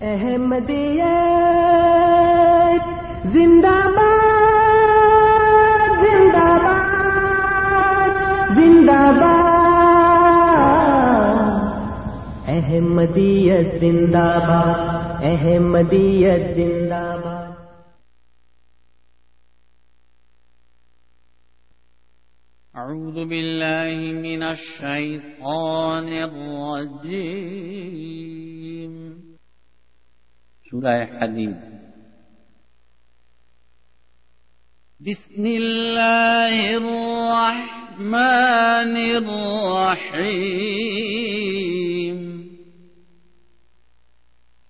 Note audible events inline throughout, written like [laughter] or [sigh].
احمدیت، زندہ باد زندہ باد زندہ باد۔ احمدیت، زندہ باد، احمدیت، زندہ باد۔ أعوذ بالله من الشيطان الرجيم سورة حديد بسم الله الرحمن الرحيم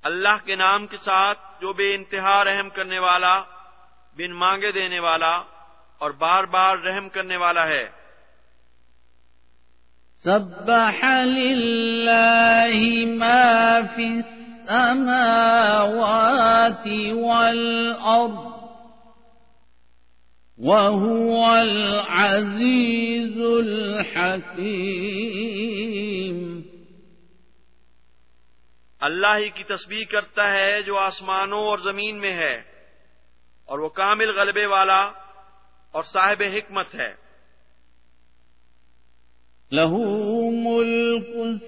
اللہ کے نام کے ساتھ جو بے انتہا رحم کرنے والا بن مانگے دینے والا اور بار بار رحم کرنے والا ہے۔ سبح لله ما في السماوات والأرض وهو العزيز الحكيم۔ اللہ ہی کی تسبیح کرتا ہے جو آسمانوں اور زمین میں ہے اور وہ کامل غلبے والا اور صاحب حکمت ہے۔ له ملك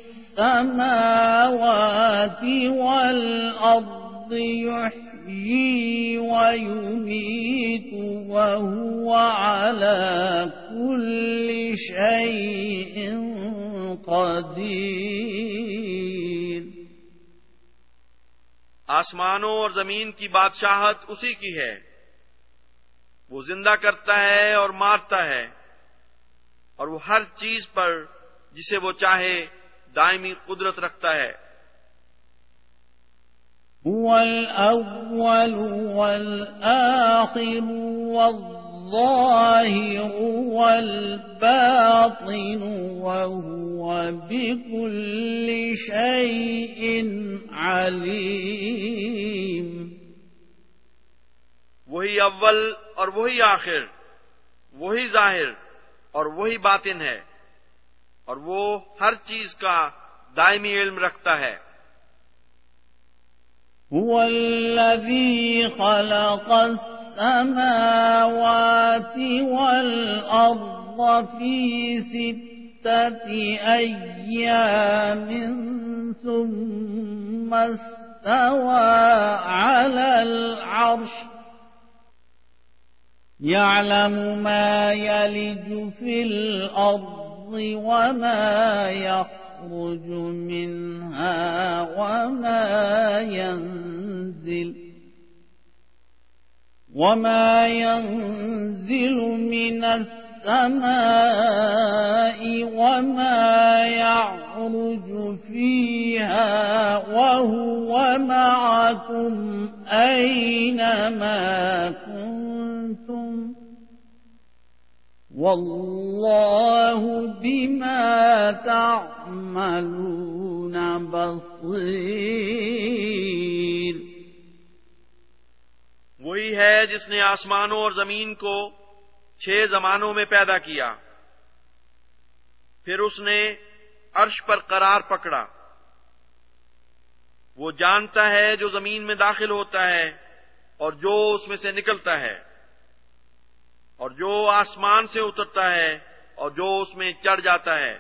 السماوات والأرض يحيي ويميت وهو على كل شيء قدير۔ آسمانوں اور زمین کی بادشاہت اسی کی ہے۔ وہ زندہ کرتا ہے اور مارتا ہے اور وہ ہر چیز پر جسے وہ چاہے دائمی قدرت رکھتا ہے۔ هو الأول والآخر والظاهر والباطن وهو بكل شيء عليم. وہی اول اور وہی آخر وہی ظاہر اور وہی باطن ہے۔ اور وہ ہر چیز کا دائمی علم رکھتا ہے۔ هو الذي خلق السماوات والأرض في ستة أيام ثم استوى على العرش۔ يعلم ما يلج في الأرض الأرض وما يخرج منها وما ينزل وما ينزل من السماء وما يعرج فيها وهو معكم أينما كنتم والله بما تعملون بصير۔ وہی ہے جس نے آسمانوں اور زمین کو چھ زمانوں میں پیدا کیا۔ پھر اس نے عرش پر قرار پکڑا۔ وہ جانتا ہے جو زمین میں داخل ہوتا ہے اور جو اس میں سے نکلتا ہے۔ اور جو آسمان سے اترتا ہے اور جو اس میں چڑھ جاتا ہے،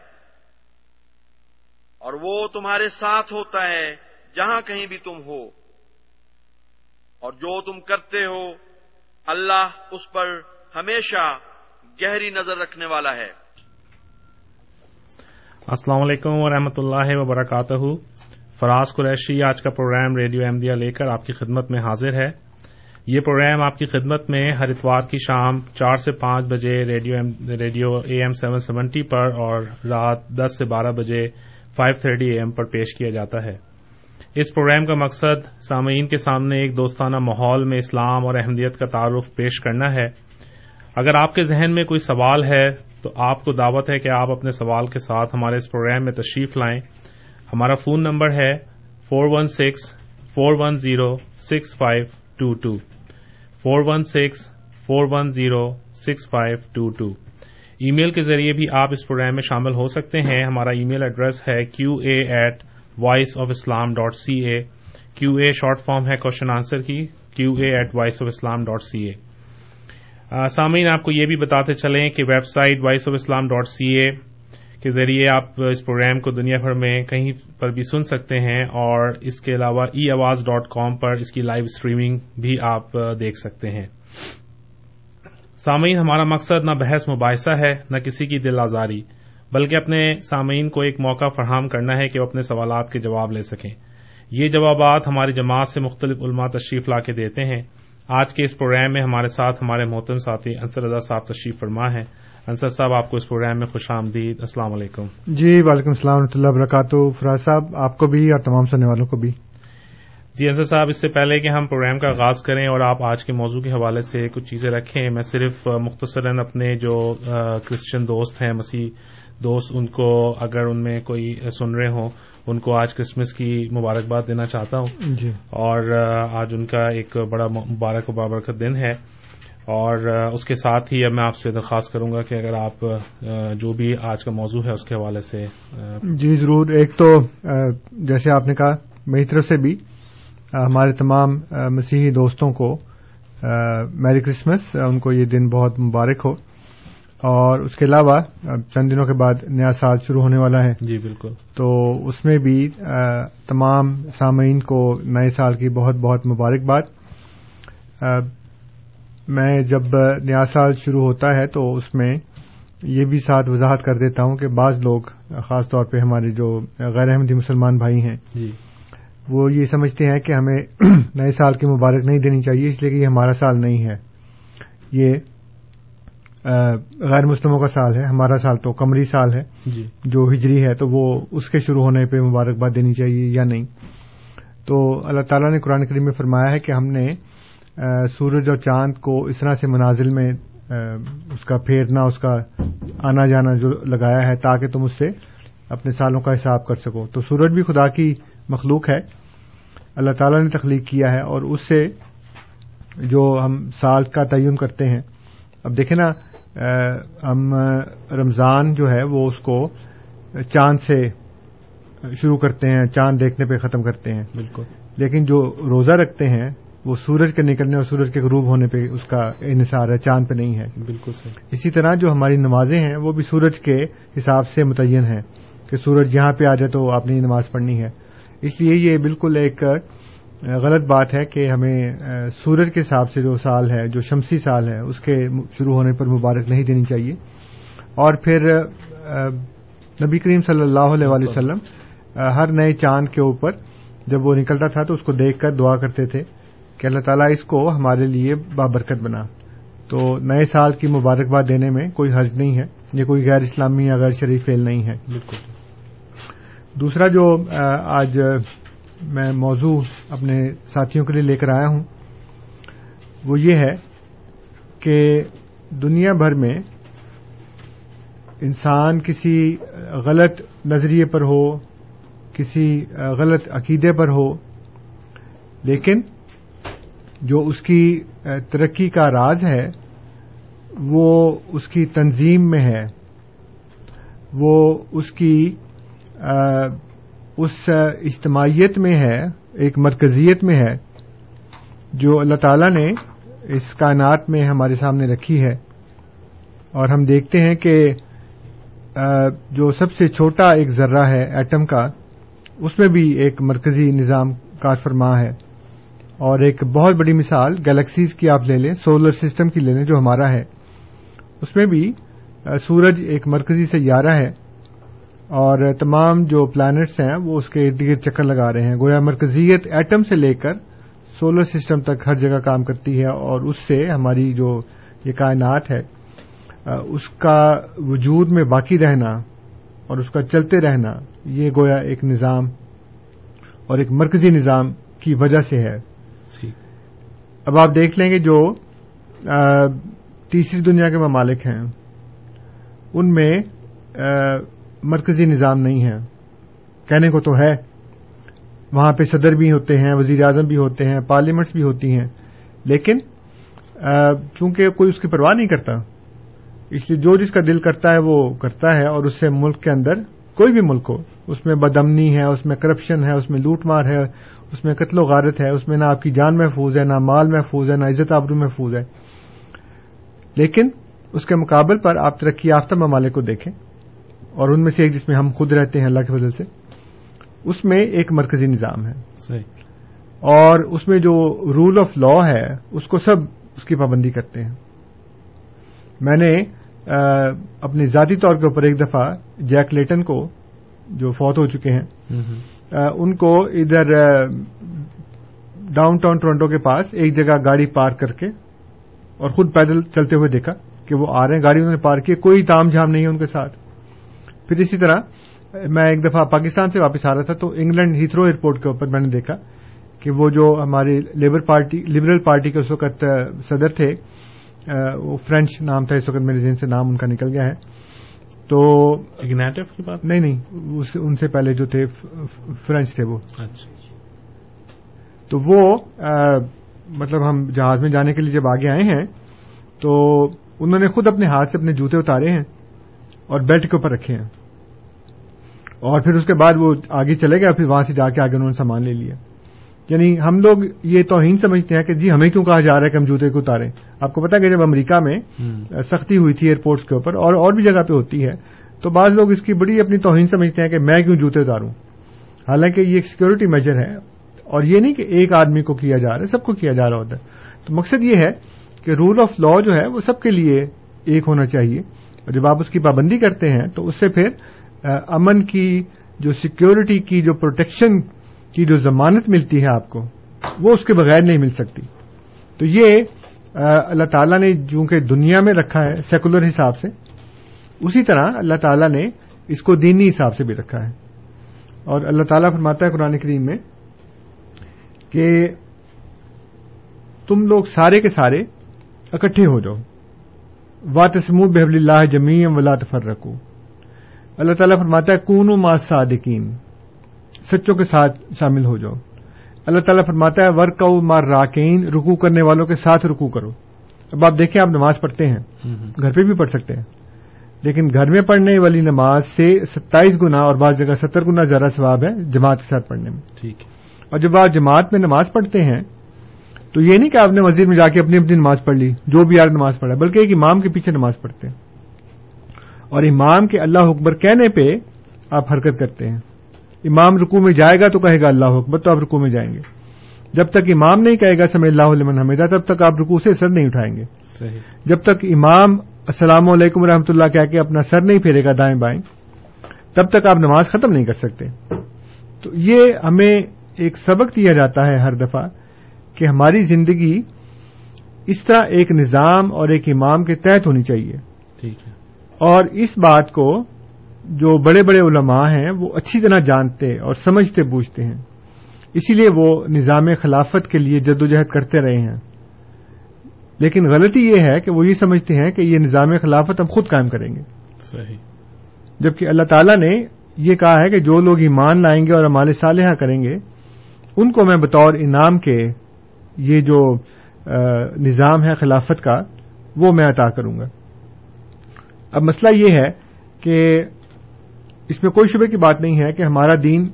اور وہ تمہارے ساتھ ہوتا ہے جہاں کہیں بھی تم ہو۔ اور جو تم کرتے ہو، اللہ اس پر ہمیشہ گہری نظر رکھنے والا ہے۔ السلام علیکم ورحمۃ اللہ وبرکاتہ۔ فراز قریشی، آج کا پروگرام ریڈیو احمدیہ لے کر آپ کی خدمت میں حاضر ہے۔ یہ پروگرام آپ کی خدمت میں ہر اتوار کی شام چار سے پانچ بجے radio A M seven seventy پر اور رات دس سے بارہ بجے فائیو تھرٹی اے ایم پر پیش کیا جاتا ہے۔ اس پروگرام کا مقصد سامعین کے سامنے ایک دوستانہ ماحول میں اسلام اور احمدیت کا تعارف پیش کرنا ہے۔ اگر آپ کے ذہن میں کوئی سوال ہے تو آپ کو دعوت ہے کہ آپ اپنے سوال کے ساتھ ہمارے اس پروگرام میں تشریف لائیں۔ ہمارا فون نمبر ہے four one six four one zero six five two two. Four one six four one zero six five two two email کے ذریعے بھی آپ اس پروگرام میں شامل ہو سکتے ہیں۔ ہمارا ای میل ایڈریس ہے Q A at Voice of Islam dot C A Q a short form ہے کوشچن آنسر کی Q A at Voice of Islam dot C A سامعین، آپ کو یہ بھی بتاتے چلیں کہ website Voice of Islam dot C A کے ذریعے آپ اس پروگرام کو دنیا بھر میں کہیں پر بھی سن سکتے ہیں اور اس کے علاوہ ای آواز ڈاٹ کام پر اس کی لائیو اسٹریمنگ بھی آپ دیکھ سکتے ہیں۔ سامعین، ہمارا مقصد نہ بحث مباحثہ ہے، نہ کسی کی دل آزاری، بلکہ اپنے سامعین کو ایک موقع فراہم کرنا ہے کہ وہ اپنے سوالات کے جواب لے سکیں۔ یہ جوابات ہماری جماعت سے مختلف علماء تشریف لا کے دیتے ہیں۔ آج کے اس پروگرام میں ہمارے ساتھ ہمارے محتم ساتھی انصر رضا صاحب تشریف فرما ہے انصر صاحب آپ کو اس پروگرام میں خوش آمدید۔ السلام علیکم۔ جی وعلیکم السلام ورحمۃ اللہ وبرکاتہ۔ فراز صاحب آپ کو بھی اور تمام سننے والوں کو بھی۔ جی انصر صاحب اس سے پہلے کہ ہم پروگرام کا آغاز کریں اور آپ آج کے موضوع کے حوالے سے کچھ چیزیں رکھیں میں صرف مختصراً اپنے جو کرسچن دوست ہیں مسیح دوست ان کو اگر ان میں کوئی سن رہے ہوں ان کو آج کرسمس کی مبارکباد دینا چاہتا ہوں۔ جی۔ اور آج ان کا ایک بڑا مبارک و بابرکت دن ہے۔ اور اس کے ساتھ ہی اب میں آپ سے درخواست کروں گا کہ اگر آپ جو بھی آج کا موضوع ہے اس کے حوالے سے جی ضرور۔ ایک تو جیسے آپ نے کہا میری طرف سے بھی ہمارے تمام مسیحی دوستوں کو میری کرسمس ان کو یہ دن بہت مبارک ہو۔ اور اس کے علاوہ چند دنوں کے بعد نیا سال شروع ہونے والا ہے۔ جی بالکل۔ تو اس میں بھی تمام سامعین کو نئے سال کی بہت بہت مبارکباد۔ میں جب نیا سال شروع ہوتا ہے تو اس میں یہ بھی ساتھ وضاحت کر دیتا ہوں کہ بعض لوگ خاص طور پہ ہمارے جو غیر احمدی مسلمان بھائی ہیں جی۔ وہ یہ سمجھتے ہیں کہ ہمیں [clears throat] نئے سال کی مبارک نہیں دینی چاہیے اس لیے کہ یہ ہمارا سال نہیں ہے۔ یہ غیر مسلموں کا سال ہے ہمارا سال تو کمری سال ہے۔ جی۔ جو ہجری ہے تو وہ اس کے شروع ہونے پہ مبارکباد دینی چاہیے یا نہیں۔ تو اللہ تعالیٰ نے قرآن کریم میں فرمایا ہے کہ ہم نے سورج اور چاند کو اس طرح سے منازل میں اس کا پھیرنا اس کا آنا جانا جو لگایا ہے تاکہ تم اس سے اپنے سالوں کا حساب کر سکو۔ تو سورج بھی خدا کی مخلوق ہے۔ اللہ تعالیٰ نے تخلیق کیا ہے اور اس سے جو ہم سال کا تعین کرتے ہیں۔ اب دیکھیں نا ہم رمضان جو ہے وہ اس کو چاند سے شروع کرتے ہیں چاند دیکھنے پہ ختم کرتے ہیں۔ بالکل۔ لیکن جو روزہ رکھتے ہیں وہ سورج کے نکلنے اور سورج کے غروب ہونے پہ اس کا انحصار ہے چاند پہ نہیں ہے۔ بالکل صحیح۔ اسی طرح جو ہماری نمازیں ہیں وہ بھی سورج کے حساب سے متعین ہیں کہ سورج یہاں پہ آ جائے تو آپ نے یہ نماز پڑھنی ہے۔ اس لیے یہ بالکل ایک غلط بات ہے کہ ہمیں سورج کے حساب سے جو سال ہے جو شمسی سال ہے اس کے شروع ہونے پر مبارک نہیں دینی چاہیے۔ اور پھر نبی کریم صلی اللہ علیہ وسلم ہر نئے چاند کے اوپر جب وہ نکلتا تھا تو اس کو دیکھ کر دعا کرتے تھے۔ کہ اللہ تعالیٰ اس کو ہمارے لیے بابرکت بنا۔ تو نئے سال کی مبارکباد دینے میں کوئی حرج نہیں ہے، یہ کوئی غیر اسلامی یا غیر شریف فیل نہیں ہے۔ بالکل۔ دوسرا جو آج میں موضوع اپنے ساتھیوں کے لیے لے کر آیا ہوں، وہ یہ ہے کہ دنیا بھر میں انسان کسی غلط نظریے پر ہو، کسی غلط عقیدے پر ہو، لیکن جو اس کی ترقی کا راز ہے، وہ اس کی تنظیم میں ہے۔ وہ اس کی اس اجتماعیت میں ہے، ایک مرکزیت میں ہے، جو اللہ تعالی نے اس کائنات میں ہمارے سامنے رکھی ہے۔ اور ہم دیکھتے ہیں کہ جو سب سے چھوٹا ایک ذرہ ہے، ایٹم کا، اس میں بھی ایک مرکزی نظام کار فرما ہے۔ اور ایک بہت بڑی مثال گلیکسیز کی آپ لے لیں، سولر سسٹم کی لے لیں جو ہمارا ہے۔ اس میں بھی سورج ایک مرکزی سیارہ ہے اور تمام جو پلانٹس ہیں، وہ اس کے ارد گرد چکر لگا رہے ہیں۔ گویا مرکزیت ایٹم سے لے کر سولر سسٹم تک ہر جگہ کام کرتی ہے اور اس سے ہماری جو یہ کائنات ہے اس کا وجود میں باقی رہنا اور اس کا چلتے رہنا، یہ گویا ایک نظام اور ایک مرکزی نظام کی وجہ سے ہے۔ اب آپ دیکھ لیں گے جو تیسری دنیا کے ممالک ہیں، ان میں مرکزی نظام نہیں ہے۔ کہنے کو تو ہے۔ وہاں پہ صدر بھی ہوتے ہیں وزیر اعظم بھی ہوتے ہیں، پارلیمنٹس بھی ہوتی ہیں۔ لیکن چونکہ کوئی اس کی پرواہ نہیں کرتا، اس لیے جو جس کا دل کرتا ہے وہ کرتا ہے اور اس سے ملک کے اندر کوئی بھی ملک ہو اس میں بدمنی ہے اس میں کرپشن ہے اس میں لوٹ مار ہے اس میں قتل و غارت ہے اس میں نہ آپ کی جان محفوظ ہے نہ مال محفوظ ہے نہ عزت آبرو محفوظ ہے۔ لیکن اس کے مقابل پر آپ ترقی یافتہ ممالک کو دیکھیں اور ان میں سے ایک جس میں ہم خود رہتے ہیں اللہ کے فضل سے اس میں ایک مرکزی نظام ہے۔ صحیح۔ اور اس میں جو رول آف لا ہے اس کو سب اس کی پابندی کرتے ہیں۔ میں نے اپنے ذاتی طور کے اوپر ایک دفعہ جیک لیٹن کو جو فوت ہو چکے ہیں ان کو ادھر ڈاؤن ٹاؤن ٹورنٹو کے پاس ایک جگہ گاڑی پارک کر کے اور خود پیدل چلتے ہوئے دیکھا کہ وہ آ رہے ہیں گاڑی انہوں نے پارک کی کوئی تام جھام نہیں ہے ان کے ساتھ۔ پھر اسی طرح میں ایک دفعہ پاکستان سے واپس آ رہا تھا تو انگلینڈ ہیتھرو ایئرپورٹ کے اوپر میں نے دیکھا کہ وہ جو ہماری لیبر پارٹی لبرل پارٹی کے اس وقت صدر تھے وہ فرینچ نام تھا اس وقت میرے ذہن سے نام ان کا نکل گیا ہے۔ تو اگنیٹو کی بات؟ نہیں نہیں ان سے پہلے جو تھے فرینچ تھے وہ۔ اچھا۔ تو وہ مطلب ہم جہاز میں جانے کے لیے جب آگے آئے ہیں تو انہوں نے خود اپنے ہاتھ سے اپنے جوتے اتارے ہیں اور بیلٹ کے اوپر رکھے ہیں۔ اور پھر اس کے بعد وہ آگے چلے گئے پھر وہاں سے جا کے آگے انہوں نے سامان لے لیا۔ یعنی ہم لوگ یہ توہین سمجھتے ہیں کہ جی ہمیں کیوں کہا جا رہا ہے کہ ہم جوتے کو اتاریں؟ آپ کو پتا کہ جب امریکہ میں سختی ہوئی تھی ایئرپورٹس کے اوپر اور اور بھی جگہ پہ ہوتی ہے تو بعض لوگ اس کی بڑی اپنی توہین سمجھتے ہیں کہ میں کیوں جوتے اتاروں؟ حالانکہ یہ ایک سیکورٹی میجر ہے اور یہ نہیں کہ ایک آدمی کو کیا جا رہا ہے سب کو کیا جا رہا ہوتا ہے۔ تو مقصد یہ ہے کہ رول آف لا جو ہے وہ سب کے لیے ایک ہونا چاہیے۔ اور جب آپ اس کی پابندی کرتے ہیں تو اس سے پھر امن کی جو سیکیورٹی کی جو پروٹیکشن کی جو ضمانت ملتی ہے آپ کو، وہ اس کے بغیر نہیں مل سکتی۔ تو یہ اللہ تعالیٰ نے چونکہ دنیا میں رکھا ہے، سیکولر حساب سے، اسی طرح اللہ تعالیٰ نے اس کو دینی حساب سے بھی رکھا ہے۔ اور اللہ تعالیٰ فرماتا ہے قرآن کریم میں کہ تم لوگ سارے کے سارے اکٹھے ہو جاؤ۔ واتسم بحب اللہ جمیم ولا تفر رکھو اللہ تعالیٰ فرماتا ہے کون و ما صادقین سچوں کے ساتھ شامل ہو جاؤ۔ اللہ تعالیٰ فرماتا ہے ورک مار راکین رکو کرنے والوں کے ساتھ رکو کرو۔ اب آپ دیکھیں آپ نماز پڑھتے ہیں گھر پہ بھی پڑھ سکتے ہیں۔ لیکن گھر میں پڑھنے والی نماز سے ستائیس گنا اور بعض جگہ ستر گنا زیادہ ثواب ہے جماعت کے ساتھ پڑھنے میں۔ ٹھیک اور جب آپ جماعت میں نماز پڑھتے ہیں تو یہ نہیں کہ آپ نے مسجد میں جا کے اپنی اپنی نماز پڑھ لی جو بھی یار نماز پڑھا بلکہ ایک امام کے پیچھے نماز پڑھتے ہیں۔ اور امام کے اللہ اکبر کہنے پہ آپ حرکت کرتے ہیں۔ امام رکو میں جائے گا تو کہے گا اللہ اکبر تو آپ رکو میں جائیں گے۔ جب تک امام نہیں کہے گا سمے اللہ علیہ حمیدہ تب تک آپ رکو سے سر نہیں اٹھائیں گے۔ صحیح۔ جب تک امام السلام علیکم ورحمۃ اللہ کہہ کے اپنا سر نہیں پھیرے گا دائیں بائیں تب تک آپ نماز ختم نہیں کر سکتے۔ تو یہ ہمیں ایک سبق دیا جاتا ہے ہر دفعہ کہ ہماری زندگی اس طرح ایک نظام اور ایک امام کے تحت ہونی چاہیے۔ ٹھیک ہے۔ اور اس بات کو جو بڑے بڑے علماء ہیں وہ اچھی طرح جانتے اور سمجھتے بوجھتے ہیں۔ اسی لیے وہ نظام خلافت کے لیے جدوجہد کرتے رہے ہیں۔ لیکن غلطی یہ ہے کہ وہ یہ سمجھتے ہیں کہ یہ نظام خلافت ہم خود قائم کریں گے۔ صحیح۔ جبکہ اللہ تعالیٰ نے یہ کہا ہے کہ جو لوگ ایمان لائیں گے اور ہمارے صالحہ کریں گے ان کو میں بطور انعام کے یہ جو نظام ہے خلافت کا وہ میں عطا کروں گا۔ اب مسئلہ یہ ہے کہ اس میں کوئی شبے کی بات نہیں ہے کہ ہمارا دین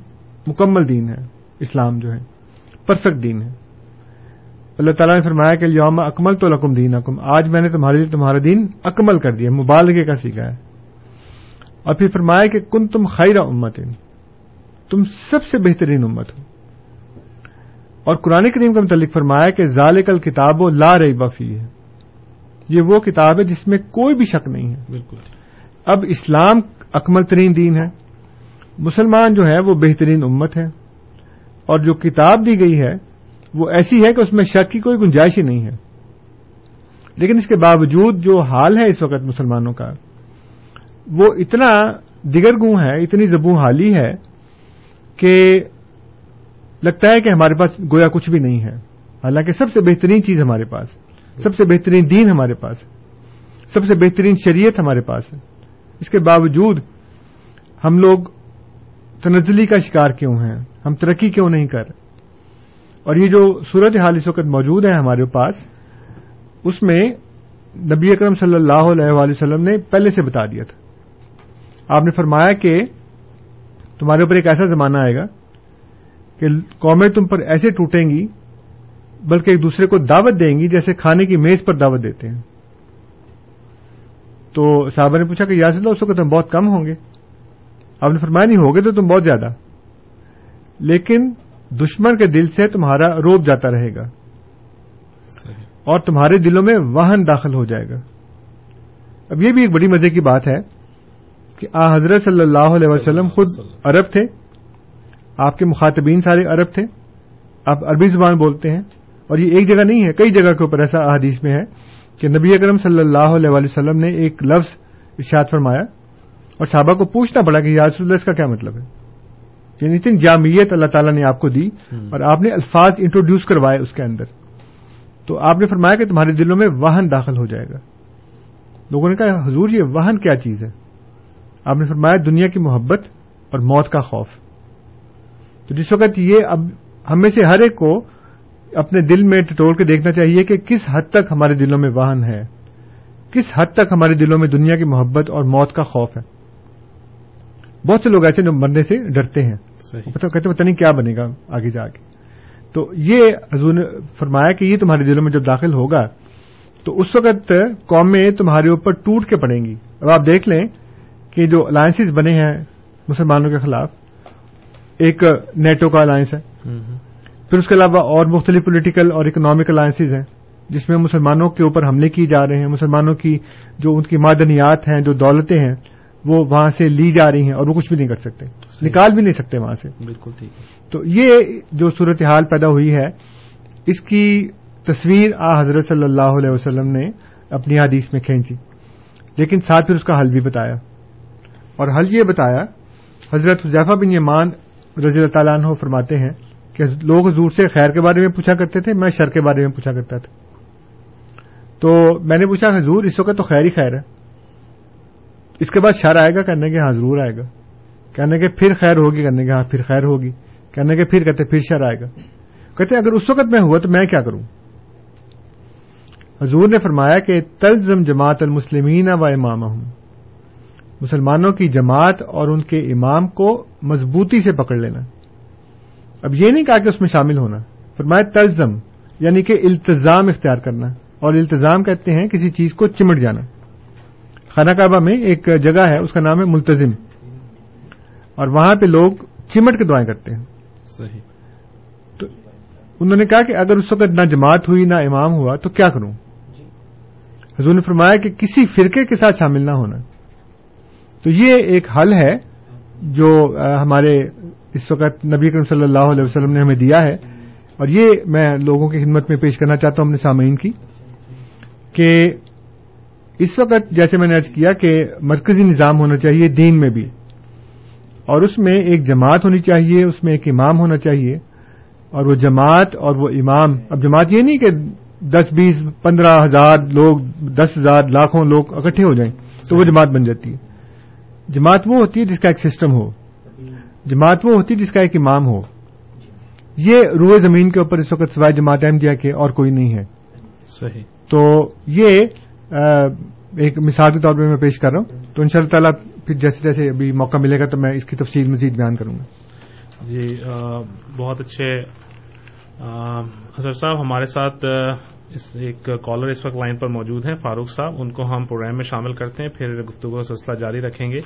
مکمل دین ہے اسلام جو ہے پرفیکٹ دین ہے۔ اللہ تعالیٰ نے فرمایا کہ یوم اکمل تو لکم دین اکم آج میں نے تمہارے لیے تمہارا دین اکمل کر دیا مبالغے کا سیکھا ہے۔ اور پھر فرمایا کہ کن تم خیرہ امت تم سب سے بہترین امت ہو۔ اور قرآن کریم کا متعلق فرمایا کہ ذالک کتاب و لا رئی بفی ہے یہ وہ کتاب ہے جس میں کوئی بھی شک نہیں ہے۔ بالکل۔ اب اسلام اکمل ترین دین ہے۔ مسلمان جو ہے وہ بہترین امت ہے۔ اور جو کتاب دی گئی ہے، وہ ایسی ہے کہ اس میں شک کی کوئی گنجائش ہی نہیں ہے۔ لیکن اس کے باوجود جو حال ہے اس وقت مسلمانوں کا، وہ اتنا دیگر گوں ہے، اتنی زبوں حالی ہے کہ لگتا ہے کہ ہمارے پاس گویا کچھ بھی نہیں ہے۔ حالانکہ سب سے بہترین چیز ہمارے پاس، سب سے بہترین دین ہمارے پاس سب سے بہترین شریعت ہمارے پاس ہے۔ اس کے باوجود ہم لوگ تنزلی کا شکار کیوں ہیں؟ ہم ترقی کیوں نہیں کر؟ اور یہ جو صورت حال اس وقت موجود ہے ہمارے پاس، اس میں نبی اکرم صلی اللہ علیہ وآلہ وسلم نے پہلے سے بتا دیا تھا۔ آپ نے فرمایا کہ تمہارے اوپر ایک ایسا زمانہ آئے گا کہ قومیں تم پر ایسے ٹوٹیں گی، بلکہ ایک دوسرے کو دعوت دیں گی جیسے کھانے کی میز پر دعوت دیتے ہیں۔ تو صاحبہ نے پوچھا کہ یا اللہ اس وقت تم بہت کم ہوں گے؟ آپ نے فرمایا نہیں ہوگے تو تم بہت زیادہ۔ لیکن دشمن کے دل سے تمہارا روب جاتا رہے گا۔ اور تمہارے دلوں میں واہن داخل ہو جائے گا۔ اب یہ بھی ایک بڑی مزے کی بات ہے کہ آ حضرت صلی اللہ علیہ وسلم خود عرب تھے۔ آپ کے مخاطبین سارے عرب تھے۔ آپ عربی زبان بولتے ہیں۔ اور یہ ایک جگہ نہیں ہے کئی جگہ کے اوپر ایسا احادیث میں ہے۔ کہ نبی اکرم صلی اللہ علیہ وسلم نے ایک لفظ ارشاد فرمایا اور صحابہ کو پوچھنا پڑا کہ یا رسول اللہ اس کا کیا مطلب ہے؟ یعنی اتنی جامعیت اللہ تعالیٰ نے آپ کو دی اور آپ نے الفاظ انٹروڈیوس کروائے اس کے اندر۔ تو آپ نے فرمایا کہ تمہارے دلوں میں واہن داخل ہو جائے گا۔ لوگوں نے کہا حضور یہ واہن کیا چیز ہے؟ آپ نے فرمایا دنیا کی محبت اور موت کا خوف۔ تو جس وقت یہ اب ہم میں سے ہر ایک کو اپنے دل میں ٹٹول کے دیکھنا چاہیے کہ کس حد تک ہمارے دلوں میں واہن ہے۔ کس حد تک ہمارے دلوں میں دنیا کی محبت اور موت کا خوف ہے۔ بہت سے لوگ ایسے جو مرنے سے ڈرتے ہیں۔ کہتے پتہ نہیں کیا بنے گا آگے جا کے۔ تو یہ حضور نے فرمایا کہ یہ تمہارے دلوں میں جب داخل ہوگا تو اس وقت قومیں تمہارے اوپر ٹوٹ کے پڑیں گی۔ اب آپ دیکھ لیں کہ جو الائنسز بنے ہیں مسلمانوں کے خلاف ایک نیٹو کا الائنس ہے۔ پھر اس کے علاوہ اور مختلف پولیٹیکل اور اکنامک الائنسز ہیں جس میں مسلمانوں کے اوپر حملے کیے جا رہے ہیں۔ مسلمانوں کی جو ان کی معدنیات ہیں جو دولتیں ہیں وہ وہاں سے لی جا رہی ہیں اور وہ کچھ بھی نہیں کر سکتے۔ نکال بھی نہیں سکتے وہاں سے۔ بالکل ٹھیک۔ تو یہ جو صورتحال پیدا ہوئی ہے اس کی تصویر آ حضرت صلی اللہ علیہ وسلم نے اپنی حدیث میں کھینچی۔ لیکن ساتھ پھر اس کا حل بھی بتایا۔ اور حل یہ بتایا حضرت حذیفہ بن یمان رضی اللہ تعالیٰ عنہ فرماتے ہیں کہ لوگ حضور سے خیر کے بارے میں پوچھا کرتے تھے، میں شر کے بارے میں پوچھا کرتا تھا۔ تو میں نے پوچھا، حضور، اس وقت تو خیر ہی خیر ہے۔ اس کے بعد شر آئے گا، کہنے کے ہاں ضرور آئے گا۔ کہنے کے پھر خیر ہوگی، کہنے کے ہاں پھر خیر ہوگی۔ کہنے کے پھر کہتے پھر شر آئے گا۔ کہتے اگر اس وقت میں ہوا تو میں کیا کروں؟ حضور نے فرمایا کہ تلزم جماعت المسلمین و امام ہوں مسلمانوں کی جماعت اور ان کے امام کو مضبوطی سے پکڑ لینا۔ اب یہ نہیں کہا کہ اس میں شامل ہونا۔ فرمایا تلزم یعنی کہ التزام اختیار کرنا۔ اور التزام کہتے ہیں کسی چیز کو چمٹ جانا۔ خانہ کعبہ میں ایک جگہ ہے اس کا نام ہے ملتظم اور وہاں پہ لوگ چمٹ کے دعائیں کرتے ہیں۔ صحیح۔ تو انہوں نے کہا کہ اگر اس وقت نہ جماعت ہوئی نہ امام ہوا تو کیا کروں؟ حضور نے فرمایا کہ کسی فرقے کے ساتھ شامل نہ ہونا۔ تو یہ ایک حل ہے جو ہمارے اس وقت نبی کرم صلی اللہ علیہ وسلم نے ہمیں دیا ہے۔ اور یہ میں لوگوں کی خدمت میں پیش کرنا چاہتا ہوں اپنے سامعین کی کہ اس وقت جیسے میں نے ارج کیا کہ مرکزی نظام ہونا چاہیے دین میں بھی اور اس میں ایک جماعت ہونی چاہیے اس میں ایک امام ہونا چاہیے۔ اور وہ جماعت اور وہ امام اب جماعت یہ نہیں کہ دس بیس پندرہ ہزار لوگ دس ہزار لاکھوں لوگ اکٹھے ہو جائیں تو وہ جماعت بن جاتی ہے۔ جماعت وہ ہوتی ہے جس کا ایک سسٹم ہو۔ جماعت وہ ہوتی جس کا ایک امام ہو۔ یہ روئے زمین کے اوپر اس وقت سوائے جماعت احمدیہ کے اور کوئی نہیں ہے۔ صحیح۔ تو یہ ایک مثال کے طور پہ میں پیش کر رہا ہوں۔ تو ان شاء اللہ تعالیٰ پھر جیسے جیسے ابھی موقع ملے گا تو میں اس کی تفصیل مزید بیان کروں گا۔ جی بہت اچھے حضرت صاحب ہمارے ساتھ ایک کالر اس وقت لائن پر موجود ہیں فاروق صاحب ان کو ہم پروگرام میں شامل کرتے ہیں پھر گفتگو کا سلسلہ جاری رکھیں گے۔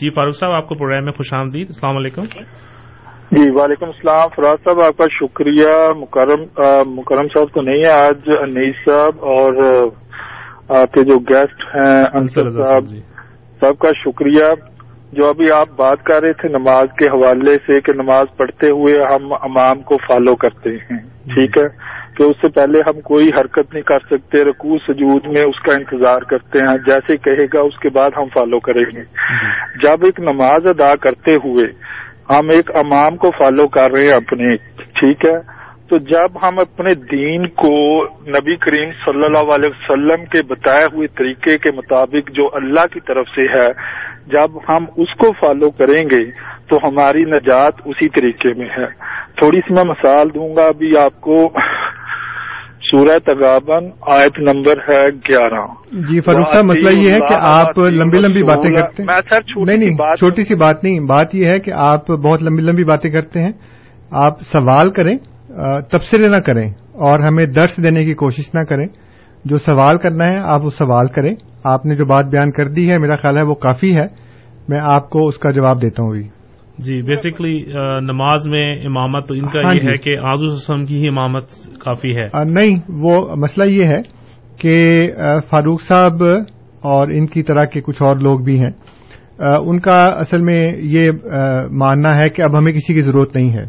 جی فاروق صاحب آپ کو پروگرام میں خوش آمدید۔ السلام علیکم۔ جی وعلیکم السلام۔ فراز صاحب آپ کا شکریہ۔ مکرم مکرم صاحب تو نہیں ہے آج انیس صاحب اور آپ کے جو گیسٹ ہیں انصر صاحب سب کا شکریہ۔ جو ابھی آپ بات کر رہے تھے نماز کے حوالے سے کہ نماز پڑھتے ہوئے ہم امام کو فالو کرتے ہیں۔ ٹھیک ہے؟ کہ اس سے پہلے ہم کوئی حرکت نہیں کر سکتے، رکوع، سجود میں اس کا انتظار کرتے ہیں۔ جیسے کہے گا، اس کے بعد ہم فالو کریں گے۔ جب ایک نماز ادا کرتے ہوئے ہم ایک امام کو فالو کر رہے ہیں اپنے، ٹھیک ہے؟ تو جب ہم اپنے دین کو نبی کریم صلی اللہ علیہ وسلم کے بتائے ہوئے طریقے کے مطابق جو اللہ کی طرف سے ہے، جب ہم اس کو فالو کریں گے تو ہماری نجات اسی طریقے میں ہے۔ تھوڑی سی میں مثال دوں گا، ابھی آپ کو سورہ تغابن آیت نمبر ہے گیارہ۔ جی فاروق صاحب مسئلہ یہ ہے کہ آپ لمبی لمبی باتیں کرتے چھوٹی نہیں نہیں چھوٹی سی بات نہیں۔ بات یہ ہے کہ آپ بہت لمبی لمبی باتیں کرتے ہیں۔ آپ سوال کریں تبصرے نہ کریں اور ہمیں درس دینے کی کوشش نہ کریں۔ جو سوال کرنا ہے آپ وہ سوال کریں۔ آپ نے جو بات بیان کر دی ہے میرا خیال ہے وہ کافی ہے۔ میں آپ کو اس کا جواب دیتا ہوں جی بیسکلی نماز میں امامت تو ان کا ہاں یہ جی۔ ہے کہ آزو وسلم کی ہی امامت کافی ہے۔ نہیں وہ مسئلہ یہ ہے کہ فاروق صاحب اور ان کی طرح کے کچھ اور لوگ بھی ہیں۔ ان کا اصل میں یہ ماننا ہے کہ اب ہمیں کسی کی ضرورت نہیں ہے۔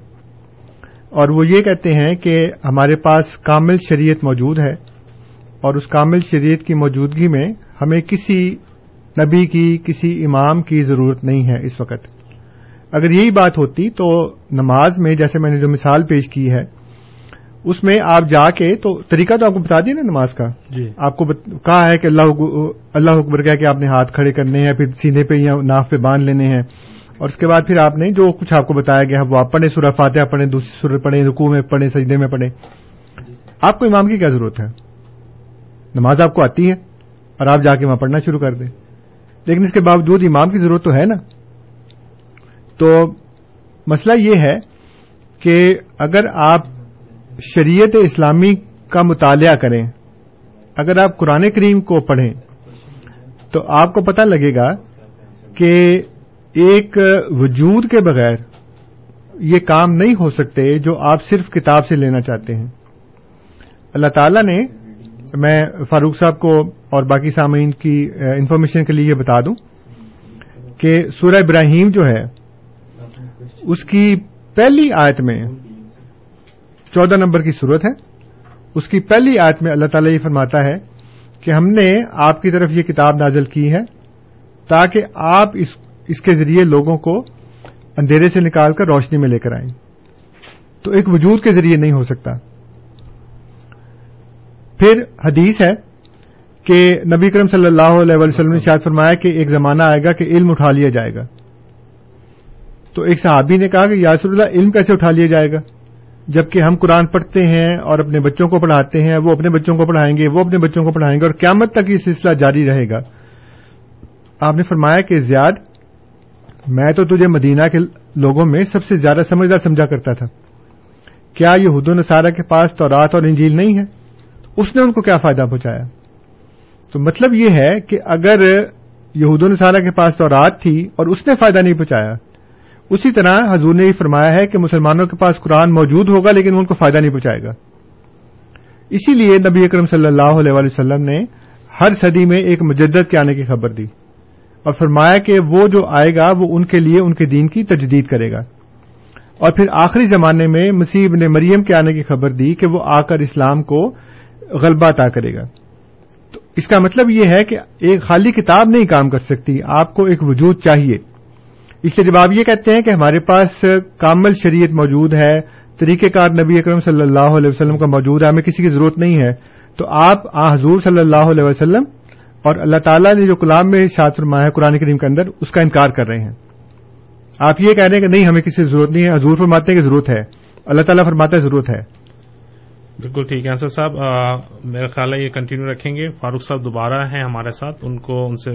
اور وہ یہ کہتے ہیں کہ ہمارے پاس کامل شریعت موجود ہے اور اس کامل شریعت کی موجودگی میں ہمیں کسی نبی کی کسی امام کی ضرورت نہیں ہے اس وقت۔ اگر یہی بات ہوتی تو نماز میں جیسے میں نے جو مثال پیش کی ہے اس میں آپ جا کے تو طریقہ تو آپ کو بتا دیا نا نماز کا؟ جی۔ آپ کو بت- کہا ہے کہ اللہ اللہ اکبر کہہ کے آپ نے ہاتھ کھڑے کرنے ہیں پھر سینے پہ یا ناف پہ باندھ لینے ہیں۔ اور اس کے بعد پھر آپ نے جو کچھ آپ کو بتایا گیا وہ آپ پڑھیں سورہ فاتحہ پڑھیں دوسری سورہ پڑھیں رکوع میں پڑھیں سجدے میں پڑھیں۔ آپ کو امام کی کیا ضرورت ہے؟ نماز آپ کو آتی ہے اور آپ جا کے وہاں پڑھنا شروع کر دیں۔ لیکن اس کے باوجود امام کی ضرورت تو ہے نا۔ تو مسئلہ یہ ہے کہ اگر آپ شریعت اسلامی کا مطالعہ کریں، اگر آپ قرآن کریم کو پڑھیں، تو آپ کو پتہ لگے گا کہ ایک وجود کے بغیر یہ کام نہیں ہو سکتے جو آپ صرف کتاب سے لینا چاہتے ہیں۔ اللہ تعالی نے، میں فاروق صاحب کو اور باقی سامعین کی انفارمیشن کے لیے یہ بتا دوں کہ سورہ ابراہیم جو ہے اس کی پہلی آیت میں چودہ نمبر کی صورت ہے۔ اس کی پہلی آیت میں اللہ تعالیٰ یہ فرماتا ہے کہ ہم نے آپ کی طرف یہ کتاب نازل کی ہے تاکہ آپ اس اس کے ذریعے لوگوں کو اندھیرے سے نکال کر روشنی میں لے کر آئیں۔ تو ایک وجود کے ذریعے نہیں ہو سکتا۔ پھر حدیث ہے کہ نبی کرم صلی اللہ علیہ وسلم نے شاید فرمایا کہ ایک زمانہ آئے گا کہ علم اٹھا لیا جائے گا۔ تو ایک صحابی نے کہا کہ یاسر اللہ، علم کیسے اٹھا لیا جائے گا؟ جبکہ ہم قرآن پڑھتے ہیں اور اپنے بچوں کو پڑھاتے ہیں، وہ اپنے بچوں کو پڑھائیں گے، وہ اپنے بچوں کو پڑھائیں گے، اور قیامت تک یہ سلسلہ جاری رہے گا۔ آپ نے فرمایا کہ زیاد، میں تو تجھے مدینہ کے لوگوں میں سب سے زیادہ سمجھدار سمجھا کرتا تھا۔ کیا یہ ہد و نصارہ کے پاس تورات اور انجیل نہیں ہے؟ اس نے ان کو کیا فائدہ پہنچایا؟ تو مطلب یہ ہے کہ اگر یہود و نصارہ کے پاس تورات تھی اور اس نے فائدہ نہیں پہنچایا اسی طرح حضور نے یہ فرمایا ہے کہ مسلمانوں کے پاس قرآن موجود ہوگا لیکن ان کو فائدہ نہیں پہنچائے گا۔ اسی لیے نبی اکرم صلی اللہ علیہ وسلم نے ہر صدی میں ایک مجدد کے آنے کی خبر دی اور فرمایا کہ وہ جو آئے گا وہ ان کے لیے ان کے دین کی تجدید کرے گا۔ اور پھر آخری زمانے میں مسیب نے مریم کے آنے کی خبر دی کہ وہ آ کر اسلام کو غلبہ عطا کرے گا۔ تو اس کا مطلب یہ ہے کہ ایک خالی کتاب نہیں کام کر سکتی، آپ کو ایک وجود چاہیے۔ اس لیے جب آپ یہ کہتے ہیں کہ ہمارے پاس کامل شریعت موجود ہے، طریقہ کار نبی اکرم صلی اللہ علیہ وسلم کا موجود ہے، ہمیں کسی کی ضرورت نہیں ہے، تو آپ، آ، حضور صلی اللہ علیہ وسلم اور اللہ تعالیٰ نے جو کلام میں شاد فرمایا ہے قرآن کریم کے اندر، اس کا انکار کر رہے ہیں۔ آپ یہ کہہ رہے ہیں کہ نہیں، ہمیں کسی ضرورت نہیں ہے، حضور فرماتے ہیں کہ ضرورت ہے، اللہ تعالیٰ فرماتا ہے ضرورت ہے۔ بالکل ٹھیک ہے، انصر صاحب میرا خیال ہے یہ کنٹینیو رکھیں گے۔ فاروق صاحب دوبارہ ہیں ہمارے ساتھ، ان کو، ان سے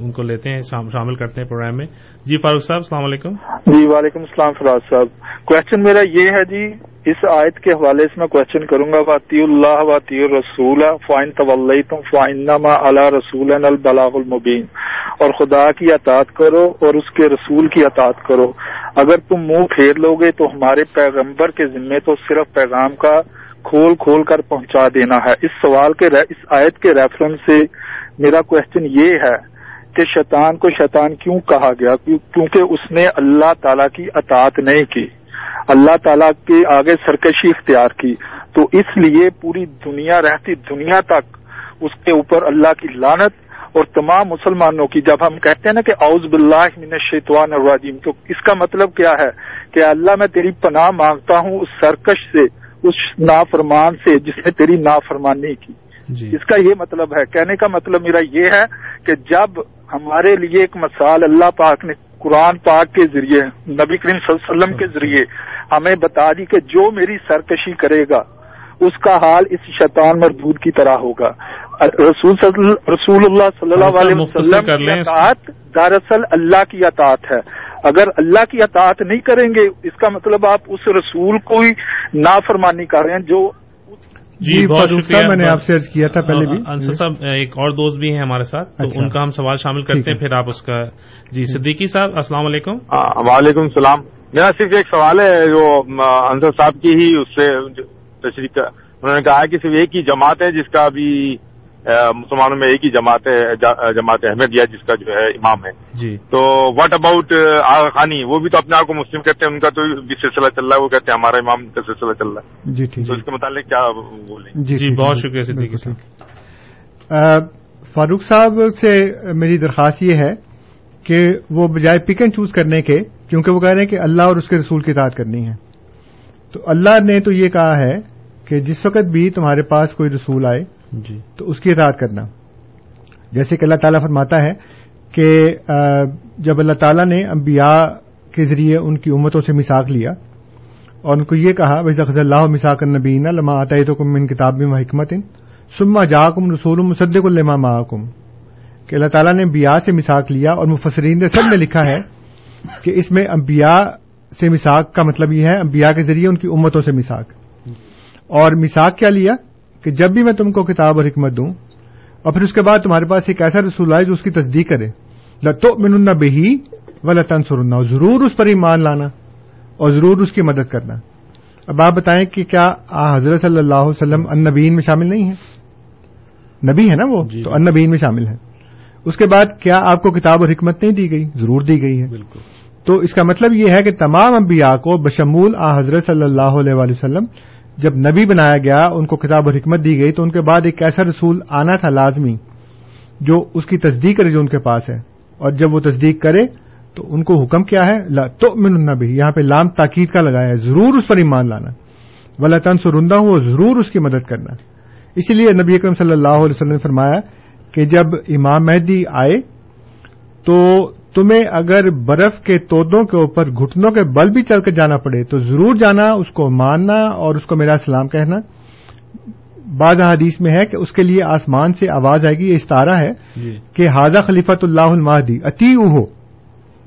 ان کو لیتے ہیں شامل کرتے ہیں پروگرام میں۔ جی فاروق صاحب، السلام علیکم۔ جی وعلیکم السلام، فراز صاحب۔ کوشچن میرا یہ ہے جی اس آیت کے حوالے سے میں کوشچن کروں گا واطی اللہ واطی الرسول فائن طول تم فائن اللہ رسول البلاغ المبین اور خدا کی اطاعت کرو اور اس کے رسول کی اطاعت کرو۔ اگر تم منہ پھیر لو گے تو ہمارے پیغمبر کے ذمے تو صرف پیغام کا کھول کھول کر پہنچا دینا ہے۔ اس سوال کے اس آیت کے ریفرنس سے میرا کوشچن یہ ہے کہ شیطان کو شیطان کیوں کہا گیا؟ کیونکہ اس نے اللہ تعالی کی اطاعت نہیں کی۔ اللہ تعالیٰ کے آگے سرکشی اختیار کی۔ تو اس لیے پوری دنیا رہتی، دنیا تک اس کے اوپر اللہ کی لانت اور تمام مسلمانوں کی۔ جب ہم کہتے ہیں نا کہ اوز باللہ من الشیطان الرجیم، تو اس کا مطلب کیا ہے؟ کہ اللہ میں تیری پناہ مانگتا ہوں اس سرکش سے۔ اس نافرمان سے جس نے تیری نافرمانی کی۔ جی۔ اس کا یہ مطلب ہے۔ کہنے کا مطلب میرا یہ ہے کہ جب ہمارے لیے ایک مثال اللہ پاک نے قرآن پاک کے ذریعے نبی کریم صلی اللہ علیہ وسلم کے ذریعے ہمیں بتا دی کہ جو میری سرکشی کرے گا اس کا حال اس شیطان مردود کی طرح ہوگا۔ رسول رسول اللہ صلی اللہ علیہ وسلم کی۔ اطاعت دراصل اللہ کی اطاعت ہے۔ اگر اللہ کی اطاعت نہیں کریں گے اس کا مطلب آپ اس رسول کو ہی نافرمانی کر رہے ہیں جو جی بہت فاروق شکریہ۔ میں نے آپ سے عرض کیا تھا پہلے بھی۔ انصر صاحب ایک اور دوست بھی ہیں ہمارے ساتھ تو اچھا۔ ان کا ہم سوال شامل کرتے ہیں۔ پھر آپ اس کا۔ جی صدیقی صاحب السلام علیکم۔ وعلیکم السلام۔ میرا صرف ایک سوال ہے جو انصر صاحب کی ہی اس سے تشریح کا- انہوں نے کہا کہ صرف ایک ہی جماعت ہے جس کا بھی آ، مسلمانوں میں ایک ہی جماعت ہے جماعت احمدیہ جس کا جو ہے امام ہے۔ جی۔ تو واٹ اباؤٹ آغا خانی وہ بھی تو اپنے آپ کو مسلم کہتے ہیں ان کا تو بھی سلسلہ چل رہا ہے وہ کہتے ہیں ہمارا امام کا سلسلہ چل رہا ہے۔ جی ٹھیک تو اس کے متعلق کیا بولیں؟ جی ٹھیک بہت۔ شکریہ صدیقی صاحب۔ فاروق صاحب سے میری درخواست یہ ہے کہ وہ بجائے پک اینڈ چوز کرنے کے کیونکہ وہ کہہ رہے ہیں کہ اللہ اور اس کے رسول کی اطاعت کرنی ہے۔ تو اللہ نے تو یہ کہا ہے کہ جس وقت بھی تمہارے پاس کوئی رسول آئے جی۔ تو اس کی اطاعت کرنا۔ جیسے کہ اللہ تعالیٰ فرماتا ہے کہ جب اللہ تعالیٰ نے انبیاء کے ذریعے ان کی امتوں سے مساق لیا اور ان کو یہ کہا ویسا خز اللہ مساق النبین لما تو کم ان کتاب میں حکمت سما جا کم رسول مصدق الما محکم کہ اللہ تعالیٰ نے انبیاء سے مساق لیا اور مفسرین نے سب نے لکھا ہے کہ اس میں انبیاء سے مساق کا مطلب یہ ہے انبیاء کے ذریعے ان کی امتوں سے مساق اور مساق کیا لیا کہ جب بھی میں تم کو کتاب اور حکمت دوں اور پھر اس کے بعد تمہارے پاس ایک ایسا رسول آئے جو اس کی تصدیق کرے لتو من بہی و لطن سرنا ضرور اس پر ایمان لانا اور ضرور اس کی مدد کرنا۔ اب آپ بتائیں کہ کیا حضرت صلی اللہ علیہ وسلم النبین میں شامل نہیں ہے نبی ہے نا وہ؟ جی۔ تو النبین میں شامل ہے اس کے بعد کیا آپ کو کتاب اور حکمت نہیں دی گئی؟ ضرور دی گئی ہے۔ بالکل۔ تو اس کا مطلب یہ ہے کہ تمام انبیاء کو بشمول آ حضرت صلی اللہ علیہ وسلم جب نبی بنایا گیا، ان کو کتاب اور حکمت دی گئی، تو ان کے بعد ایک ایسا رسول آنا تھا لازمی، جو اس کی تصدیق کرے جو ان کے پاس ہے۔ اور جب وہ تصدیق کرے، تو ان کو حکم کیا ہے؟ لا تو من النبی یہاں پہ لام تاکید کا لگایا ہے، ضرور اس پر ایمان لانا۔ ولا تن سرندہ ہو ضرور اس کی مدد کرنا۔ اسی لیے نبی اکرم صلی اللہ علیہ وسلم نے فرمایا کہ جب امام مہدی آئے، تو تمہیں اگر برف کے تودوں کے اوپر گھٹنوں کے بل بھی چل کر جانا پڑے تو ضرور جانا اس کو ماننا اور اس کو میرا سلام کہنا۔ بعض حدیث میں ہے کہ اس کے لیے آسمان سے آواز آئے گی یہ استارہ ہے جی۔ کہ حاضہ خلیفت اللہ المہدی اتی ہو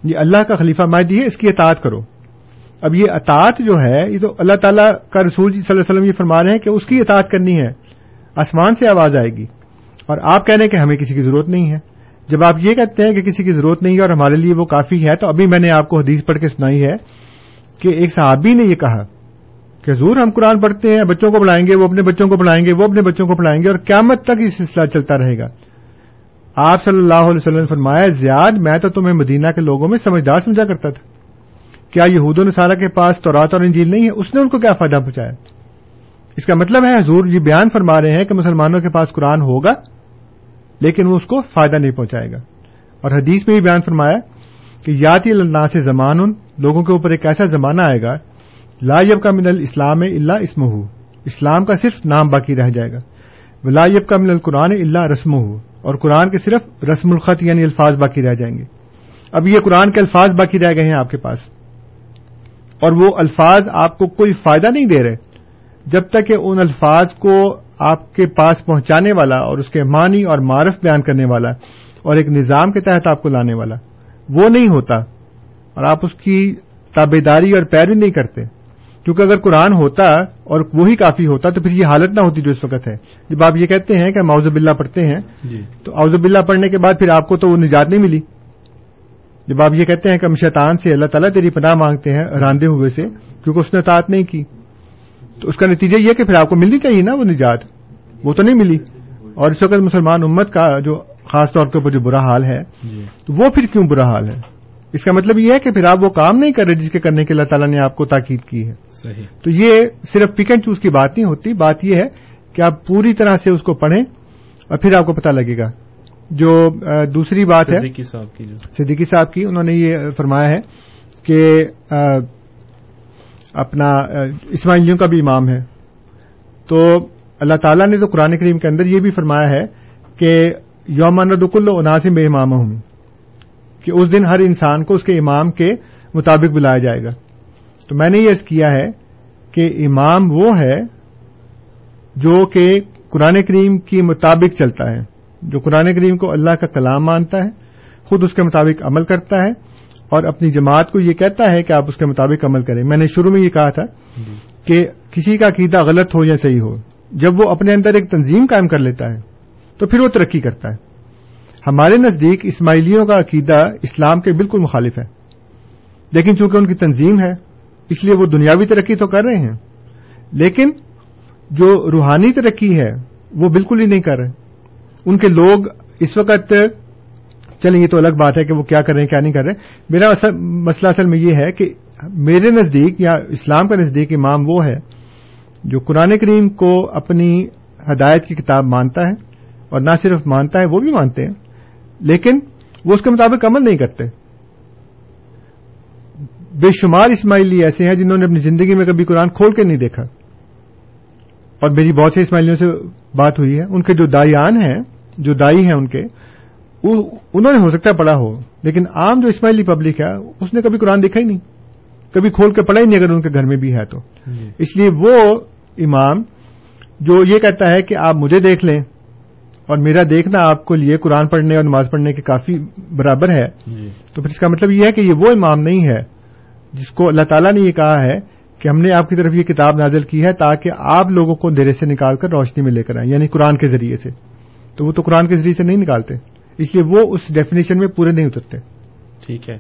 یہ اللہ کا خلیفہ مہدی ہے اس کی اطاعت کرو۔ اب یہ اطاعت جو ہے یہ تو اللہ تعالیٰ کا رسول جی صلی اللہ علیہ وسلم یہ فرما رہے ہیں کہ اس کی اطاعت کرنی ہے۔ آسمان سے آواز آئے گی۔ اور آپ کہہ رہے ہیں کہ ہمیں کسی کی ضرورت نہیں ہے۔ جب آپ یہ کہتے ہیں کہ کسی کی ضرورت نہیں ہے اور ہمارے لیے وہ کافی ہے، تو ابھی میں نے آپ کو حدیث پڑھ کے سنائی ہے کہ ایک صحابی نے یہ کہا کہ حضور ہم قرآن پڑھتے ہیں، بچوں کو پڑھائیں گے، وہ اپنے بچوں کو پڑھائیں گے، وہ اپنے بچوں کو پڑھائیں گے، اور قیامت تک یہ سلسلہ چلتا رہے گا۔ آپ صلی اللہ علیہ وسلم نے فرمایا، زیاد میں تو تمہیں مدینہ کے لوگوں میں سمجھدار سمجھا کرتا تھا۔ کیا یہود و نصارہ کے پاس تورات اور انجیل نہیں ہے؟ اس نے ان کو کیا فائدہ پہنچایا؟ اس کا مطلب ہے، حضور یہ بیان فرما رہے ہیں کہ مسلمانوں کے پاس قرآن ہوگا لیکن وہ اس کو فائدہ نہیں پہنچائے گا۔ اور حدیث میں یہ بیان فرمایا کہ یاتی اللہ سے زمان لوگوں کے اوپر ایک ایسا زمانہ آئے گا، لا یب کا من الاسلام اللہ اسمہ اسلام کا صرف نام باقی رہ جائے گا۔ ولا یب کا من القرآن اللہ رسم اور قرآن کے صرف رسم الخط یعنی الفاظ باقی رہ جائیں گے۔ اب یہ قرآن کے الفاظ باقی رہ گئے ہیں آپ کے پاس۔ اور وہ الفاظ آپ کو کوئی فائدہ نہیں دے رہے، جب تک کہ ان الفاظ کو آپ کے پاس پہنچانے والا اور اس کے معنی اور معرف بیان کرنے والا اور ایک نظام کے تحت آپ کو لانے والا وہ نہیں ہوتا اور آپ اس کی تابے داری اور پیروی نہیں کرتے۔ کیونکہ اگر قرآن ہوتا اور وہی کافی ہوتا تو پھر یہ حالت نہ ہوتی جو اس وقت ہے۔ جب آپ یہ کہتے ہیں کہ معوذ باللہ پڑھتے ہیں جی۔ تو اعوذ باللہ پڑھنے کے بعد پھر آپ کو تو وہ نجات نہیں ملی۔ جب آپ یہ کہتے ہیں کہ ہم شیطان سے اللہ تعالیٰ تیری پناہ مانگتے ہیں راندے ہوئے سے کیونکہ اس نے اطاعت نہیں کی۔ تو اس کا نتیجہ یہ کہ پھر آپ کو ملنی چاہیے نا وہ نجات۔ وہ تو نہیں ملی۔ اور اس وقت مسلمان امت کا جو خاص طور کے اوپر جو برا حال ہے جی۔ تو وہ پھر کیوں برا حال ہے؟ اس کا مطلب یہ ہے کہ پھر آپ وہ کام نہیں کر رہے جس کے کرنے کے اللہ تعالیٰ نے آپ کو تاکید کی ہے۔ صحیح۔ تو یہ صرف پک اینڈ چوز کی بات نہیں ہوتی بات یہ ہے کہ آپ پوری طرح سے اس کو پڑھیں اور پھر آپ کو پتہ لگے گا۔ جو دوسری بات ہے صدیقی صاحب کی جو۔ صدیقی صاحب کی انہوں نے یہ فرمایا ہے کہ اپنا، اسماعیلیوں کا بھی امام ہے۔ تو اللہ تعالیٰ نے تو قرآن کریم کے اندر یہ بھی فرمایا ہے کہ یوم ردکل اناسم بے امام ہوں کہ اس دن ہر انسان کو اس کے امام کے مطابق بلایا جائے گا۔ تو میں نے یہ عرض کیا ہے کہ امام وہ ہے جو کہ قرآن کریم کے مطابق چلتا ہے، جو قرآن کریم کو اللہ کا کلام مانتا ہے، خود اس کے مطابق عمل کرتا ہے اور اپنی جماعت کو یہ کہتا ہے کہ آپ اس کے مطابق عمل کریں۔ میں نے شروع میں یہ کہا تھا کہ کسی کا عقیدہ غلط ہو یا صحیح ہو جب وہ اپنے اندر ایک تنظیم قائم کر لیتا ہے تو پھر وہ ترقی کرتا ہے۔ ہمارے نزدیک اسماعیلیوں کا عقیدہ اسلام کے بالکل مخالف ہے لیکن چونکہ ان کی تنظیم ہے اس لیے وہ دنیاوی ترقی تو کر رہے ہیں۔ لیکن جو روحانی ترقی ہے وہ بالکل ہی نہیں کر رہے۔ ان کے لوگ اس وقت چلیں، یہ تو الگ بات ہے کہ وہ کیا کر رہے ہیں، کیا نہیں کر رہے۔ میرا مسئلہ اصل میں یہ ہے کہ میرے نزدیک یا اسلام کا نزدیک امام وہ ہے جو قرآن کریم کو اپنی ہدایت کی کتاب مانتا ہے اور نہ صرف مانتا ہے، وہ بھی مانتے ہیں۔ لیکن وہ اس کے مطابق عمل نہیں کرتے۔ بے شمار اسماعیلی ایسے ہیں جنہوں نے اپنی زندگی میں کبھی قرآن کھول کے نہیں دیکھا۔ اور میری بہت سے اسماعیلیوں سے بات ہوئی ہے۔ ان کے جو دائیان ہیں، جو دائی ہیں ان کے انہوں نے ہو سکتا ہے پڑھا ہو لیکن عام جو اسماعیلی پبلک ہے اس نے کبھی قرآن دیکھا ہی نہیں۔ کبھی کھول کے پڑھا ہی نہیں اگر ان کے گھر میں بھی ہے تو۔ جی۔ اس لیے وہ امام جو یہ کہتا ہے کہ آپ مجھے دیکھ لیں اور میرا دیکھنا آپ کو لیے قرآن پڑھنے اور نماز پڑھنے کے کافی برابر ہے۔ جی۔ تو پھر اس کا مطلب یہ ہے کہ یہ وہ امام نہیں ہے جس کو اللہ تعالیٰ نے یہ کہا ہے کہ ہم نے آپ کی طرف یہ کتاب نازل کی ہے تاکہ آپ لوگوں کو دھیرے سے نکال کر روشنی میں لے کر آئیں یعنی قرآن کے ذریعے سے۔ تو وہ تو قرآن کے ذریعے سے نہیں نکالتے۔ اس لیے وہ اس ڈیفینیشن میں پورے نہیں اترتے۔ ٹھیک ہے۔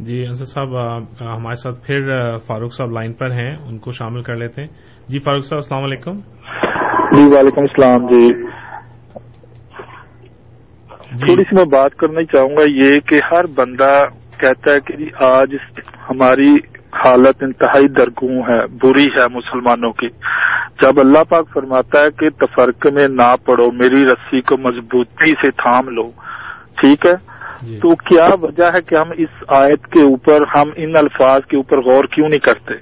جی انصر صاحب ہمارے ساتھ پھر فاروق صاحب لائن پر ہیں ان کو شامل کر لیتے ہیں۔ جی فاروق صاحب السلام علیکم۔ جی وعلیکم السلام جی, جی۔ تھوڑی سی میں بات کرنا چاہوں گا یہ کہ ہر بندہ کہتا ہے کہ جی آج ہماری حالت انتہائی درگوں ہے بری ہے مسلمانوں کی۔ جب اللہ پاک فرماتا ہے کہ تفرق میں نہ پڑو میری رسی کو مضبوطی سے تھام لو۔ ٹھیک ہے؟ جی۔ تو کیا وجہ ہے کہ ہم اس آیت کے اوپر ہم ان الفاظ کے اوپر غور کیوں نہیں کرتے؟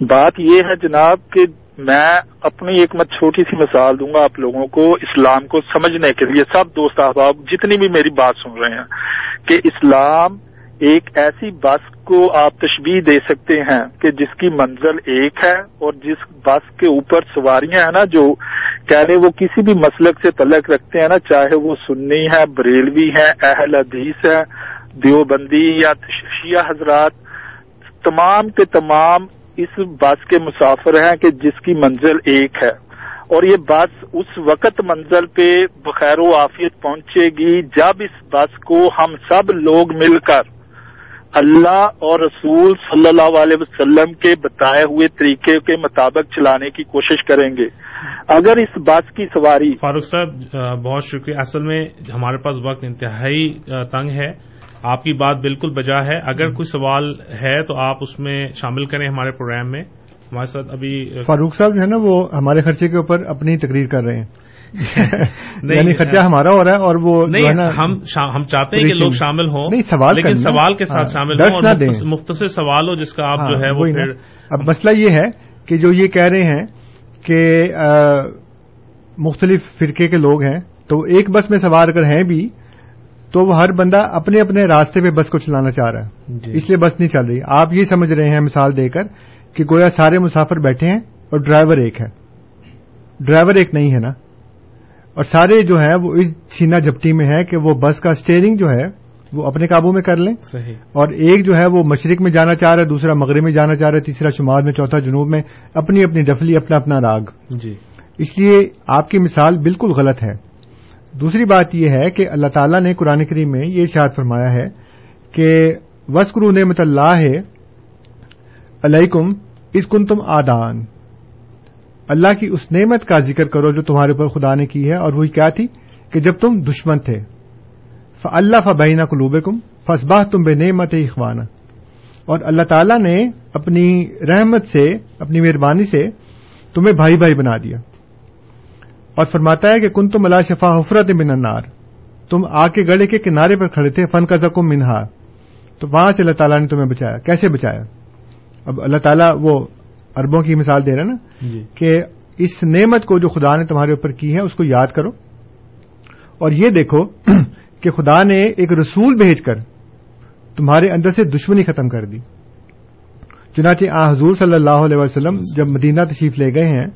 بات یہ ہے جناب کہ میں اپنی ایک مت چھوٹی سی مثال دوں گا آپ لوگوں کو اسلام کو سمجھنے کے لیے۔ سب دوست احباب جتنی بھی میری بات سن رہے ہیں کہ اسلام ایک ایسی بس کو آپ تشبیح دے سکتے ہیں کہ جس کی منزل ایک ہے اور جس بس کے اوپر سواریاں ہیں نا جو کہہ رہے وہ کسی بھی مسلک سے تعلق رکھتے ہیں نا، چاہے وہ سنی ہے، بریلوی ہے، اہل حدیث ہے، دیوبندی یا شیعہ حضرات، تمام کے تمام اس بس کے مسافر ہیں کہ جس کی منزل ایک ہے۔ اور یہ بس اس وقت منزل پہ بخیر و عافیت پہنچے گی جب اس بس کو ہم سب لوگ مل کر اللہ اور رسول صلی اللہ علیہ وسلم کے بتائے ہوئے طریقے کے مطابق چلانے کی کوشش کریں گے۔ اگر اس بس کی سواری فاروق صاحب بہت شکریہ۔ اصل میں ہمارے پاس وقت انتہائی تنگ ہے۔ آپ کی بات بالکل بجا ہے۔ اگر کوئی سوال ہے تو آپ اس میں شامل کریں ہمارے پروگرام میں۔ ہمارے ساتھ ابھی فاروق صاحب جو ہے نا وہ ہمارے خرچے کے اوپر اپنی تقریر کر رہے ہیں۔ یعنی خرچہ ہمارا ہو رہا ہے اور وہ ہم چاہتے ہیں کہ لوگ شامل ہوں نہیں سوال لیکن سوال کے ساتھ ہاں، شامل ہوں اور مختصر سوال ہو جس کا آپ جو ہاں، ہے وہ اب مسئلہ یہ ہے کہ جو یہ کہہ رہے ہیں کہ مختلف فرقے کے لوگ ہیں تو ایک بس میں سوار اگر ہیں بھی تو وہ ہر بندہ اپنے اپنے راستے پہ بس کو چلانا چاہ رہا ہے۔ جی۔ اس لیے بس نہیں چل رہی۔ آپ یہ سمجھ رہے ہیں مثال دے کر کہ گویا سارے مسافر بیٹھے ہیں اور ڈرائیور ایک ہے۔ ڈرائیور ایک نہیں ہے نا۔ اور سارے جو ہیں وہ اس چھینا جپٹی میں ہے کہ وہ بس کا اسٹیئرنگ جو ہے وہ اپنے قابو میں کر لیں۔ صحیح۔ اور ایک جو ہے وہ مشرق میں جانا چاہ رہا ہے دوسرا مغرب میں جانا چاہ رہا ہے تیسرا شمال میں چوتھا جنوب میں اپنی اپنی ڈفلی اپنا اپنا راگ۔ جی۔ اس لیے آپ کی مثال بالکل غلط ہے۔ دوسری بات یہ ہے کہ اللہ تعالیٰ نے قرآن کریم میں یہ اشار فرمایا ہے کہ وسکرو نعمت اللہ علیکم اس کن تم آدان۔ اللہ کی اس نعمت کا ذکر کرو جو تمہارے اوپر خدا نے کی ہے۔ اور وہی کیا تھی کہ جب تم دشمن تھے اللہ فبینہ قلوب کم فسباہ تم بے نعمت اخوانہ اور اللہ تعالیٰ نے اپنی رحمت سے، اپنی مہربانی سے تمہیں بھائی بھائی بنا دیا۔ اور فرماتا ہے کہ کن تم اللہ شفا حفرت من النار۔ تم آ کے گڑے کے کنارے پر کھڑے تھے فن کا زکم منہا تو وہاں سے اللہ تعالیٰ نے تمہیں بچایا۔ کیسے بچایا؟ اب اللہ تعالیٰ وہ اربوں کی مثال دے رہے نا جی۔ کہ اس نعمت کو جو خدا نے تمہارے اوپر کی ہے اس کو یاد کرو۔ اور یہ دیکھو [clears throat] کہ خدا نے ایک رسول بھیج کر تمہارے اندر سے دشمنی ختم کر دی۔ چنانچہ آ حضور صلی اللہ علیہ وسلم جب مدینہ تشریف لے گئے ہیں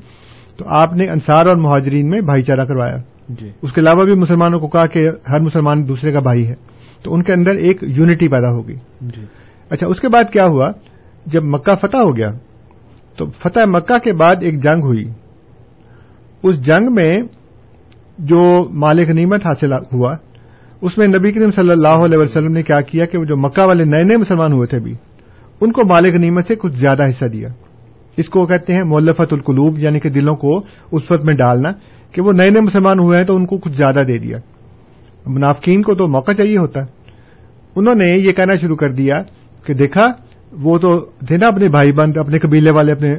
تو آپ نے انصار اور مہاجرین میں بھائی چارہ کروایا۔ جی۔ اس کے علاوہ بھی مسلمانوں کو کہا کہ ہر مسلمان دوسرے کا بھائی ہے۔ تو ان کے اندر ایک یونٹی پیدا ہوگی۔ جی۔ اچھا اس کے بعد کیا ہوا؟ جب مکہ فتح ہو گیا تو فتح مکہ کے بعد ایک جنگ ہوئی۔ اس جنگ میں جو مالک نیمت حاصل ہوا، اس میں نبی کریم صلی اللہ علیہ وسلم نے کیا کیا کہ وہ جو مکہ والے نئے نئے مسلمان ہوئے تھے بھی، ان کو مالک نیمت سے کچھ زیادہ حصہ دیا۔ اس کو کہتے ہیں مولفت القلوب یعنی کہ دلوں کو اس وقت میں ڈالنا کہ وہ نئے نئے مسلمان ہوئے ہیں تو ان کو کچھ زیادہ دے دیا۔ منافقین کو تو موقع چاہیے ہوتا۔ انہوں نے یہ کہنا شروع کر دیا کہ دیکھا وہ تو تھے نا اپنے بھائی بند، اپنے قبیلے والے، اپنے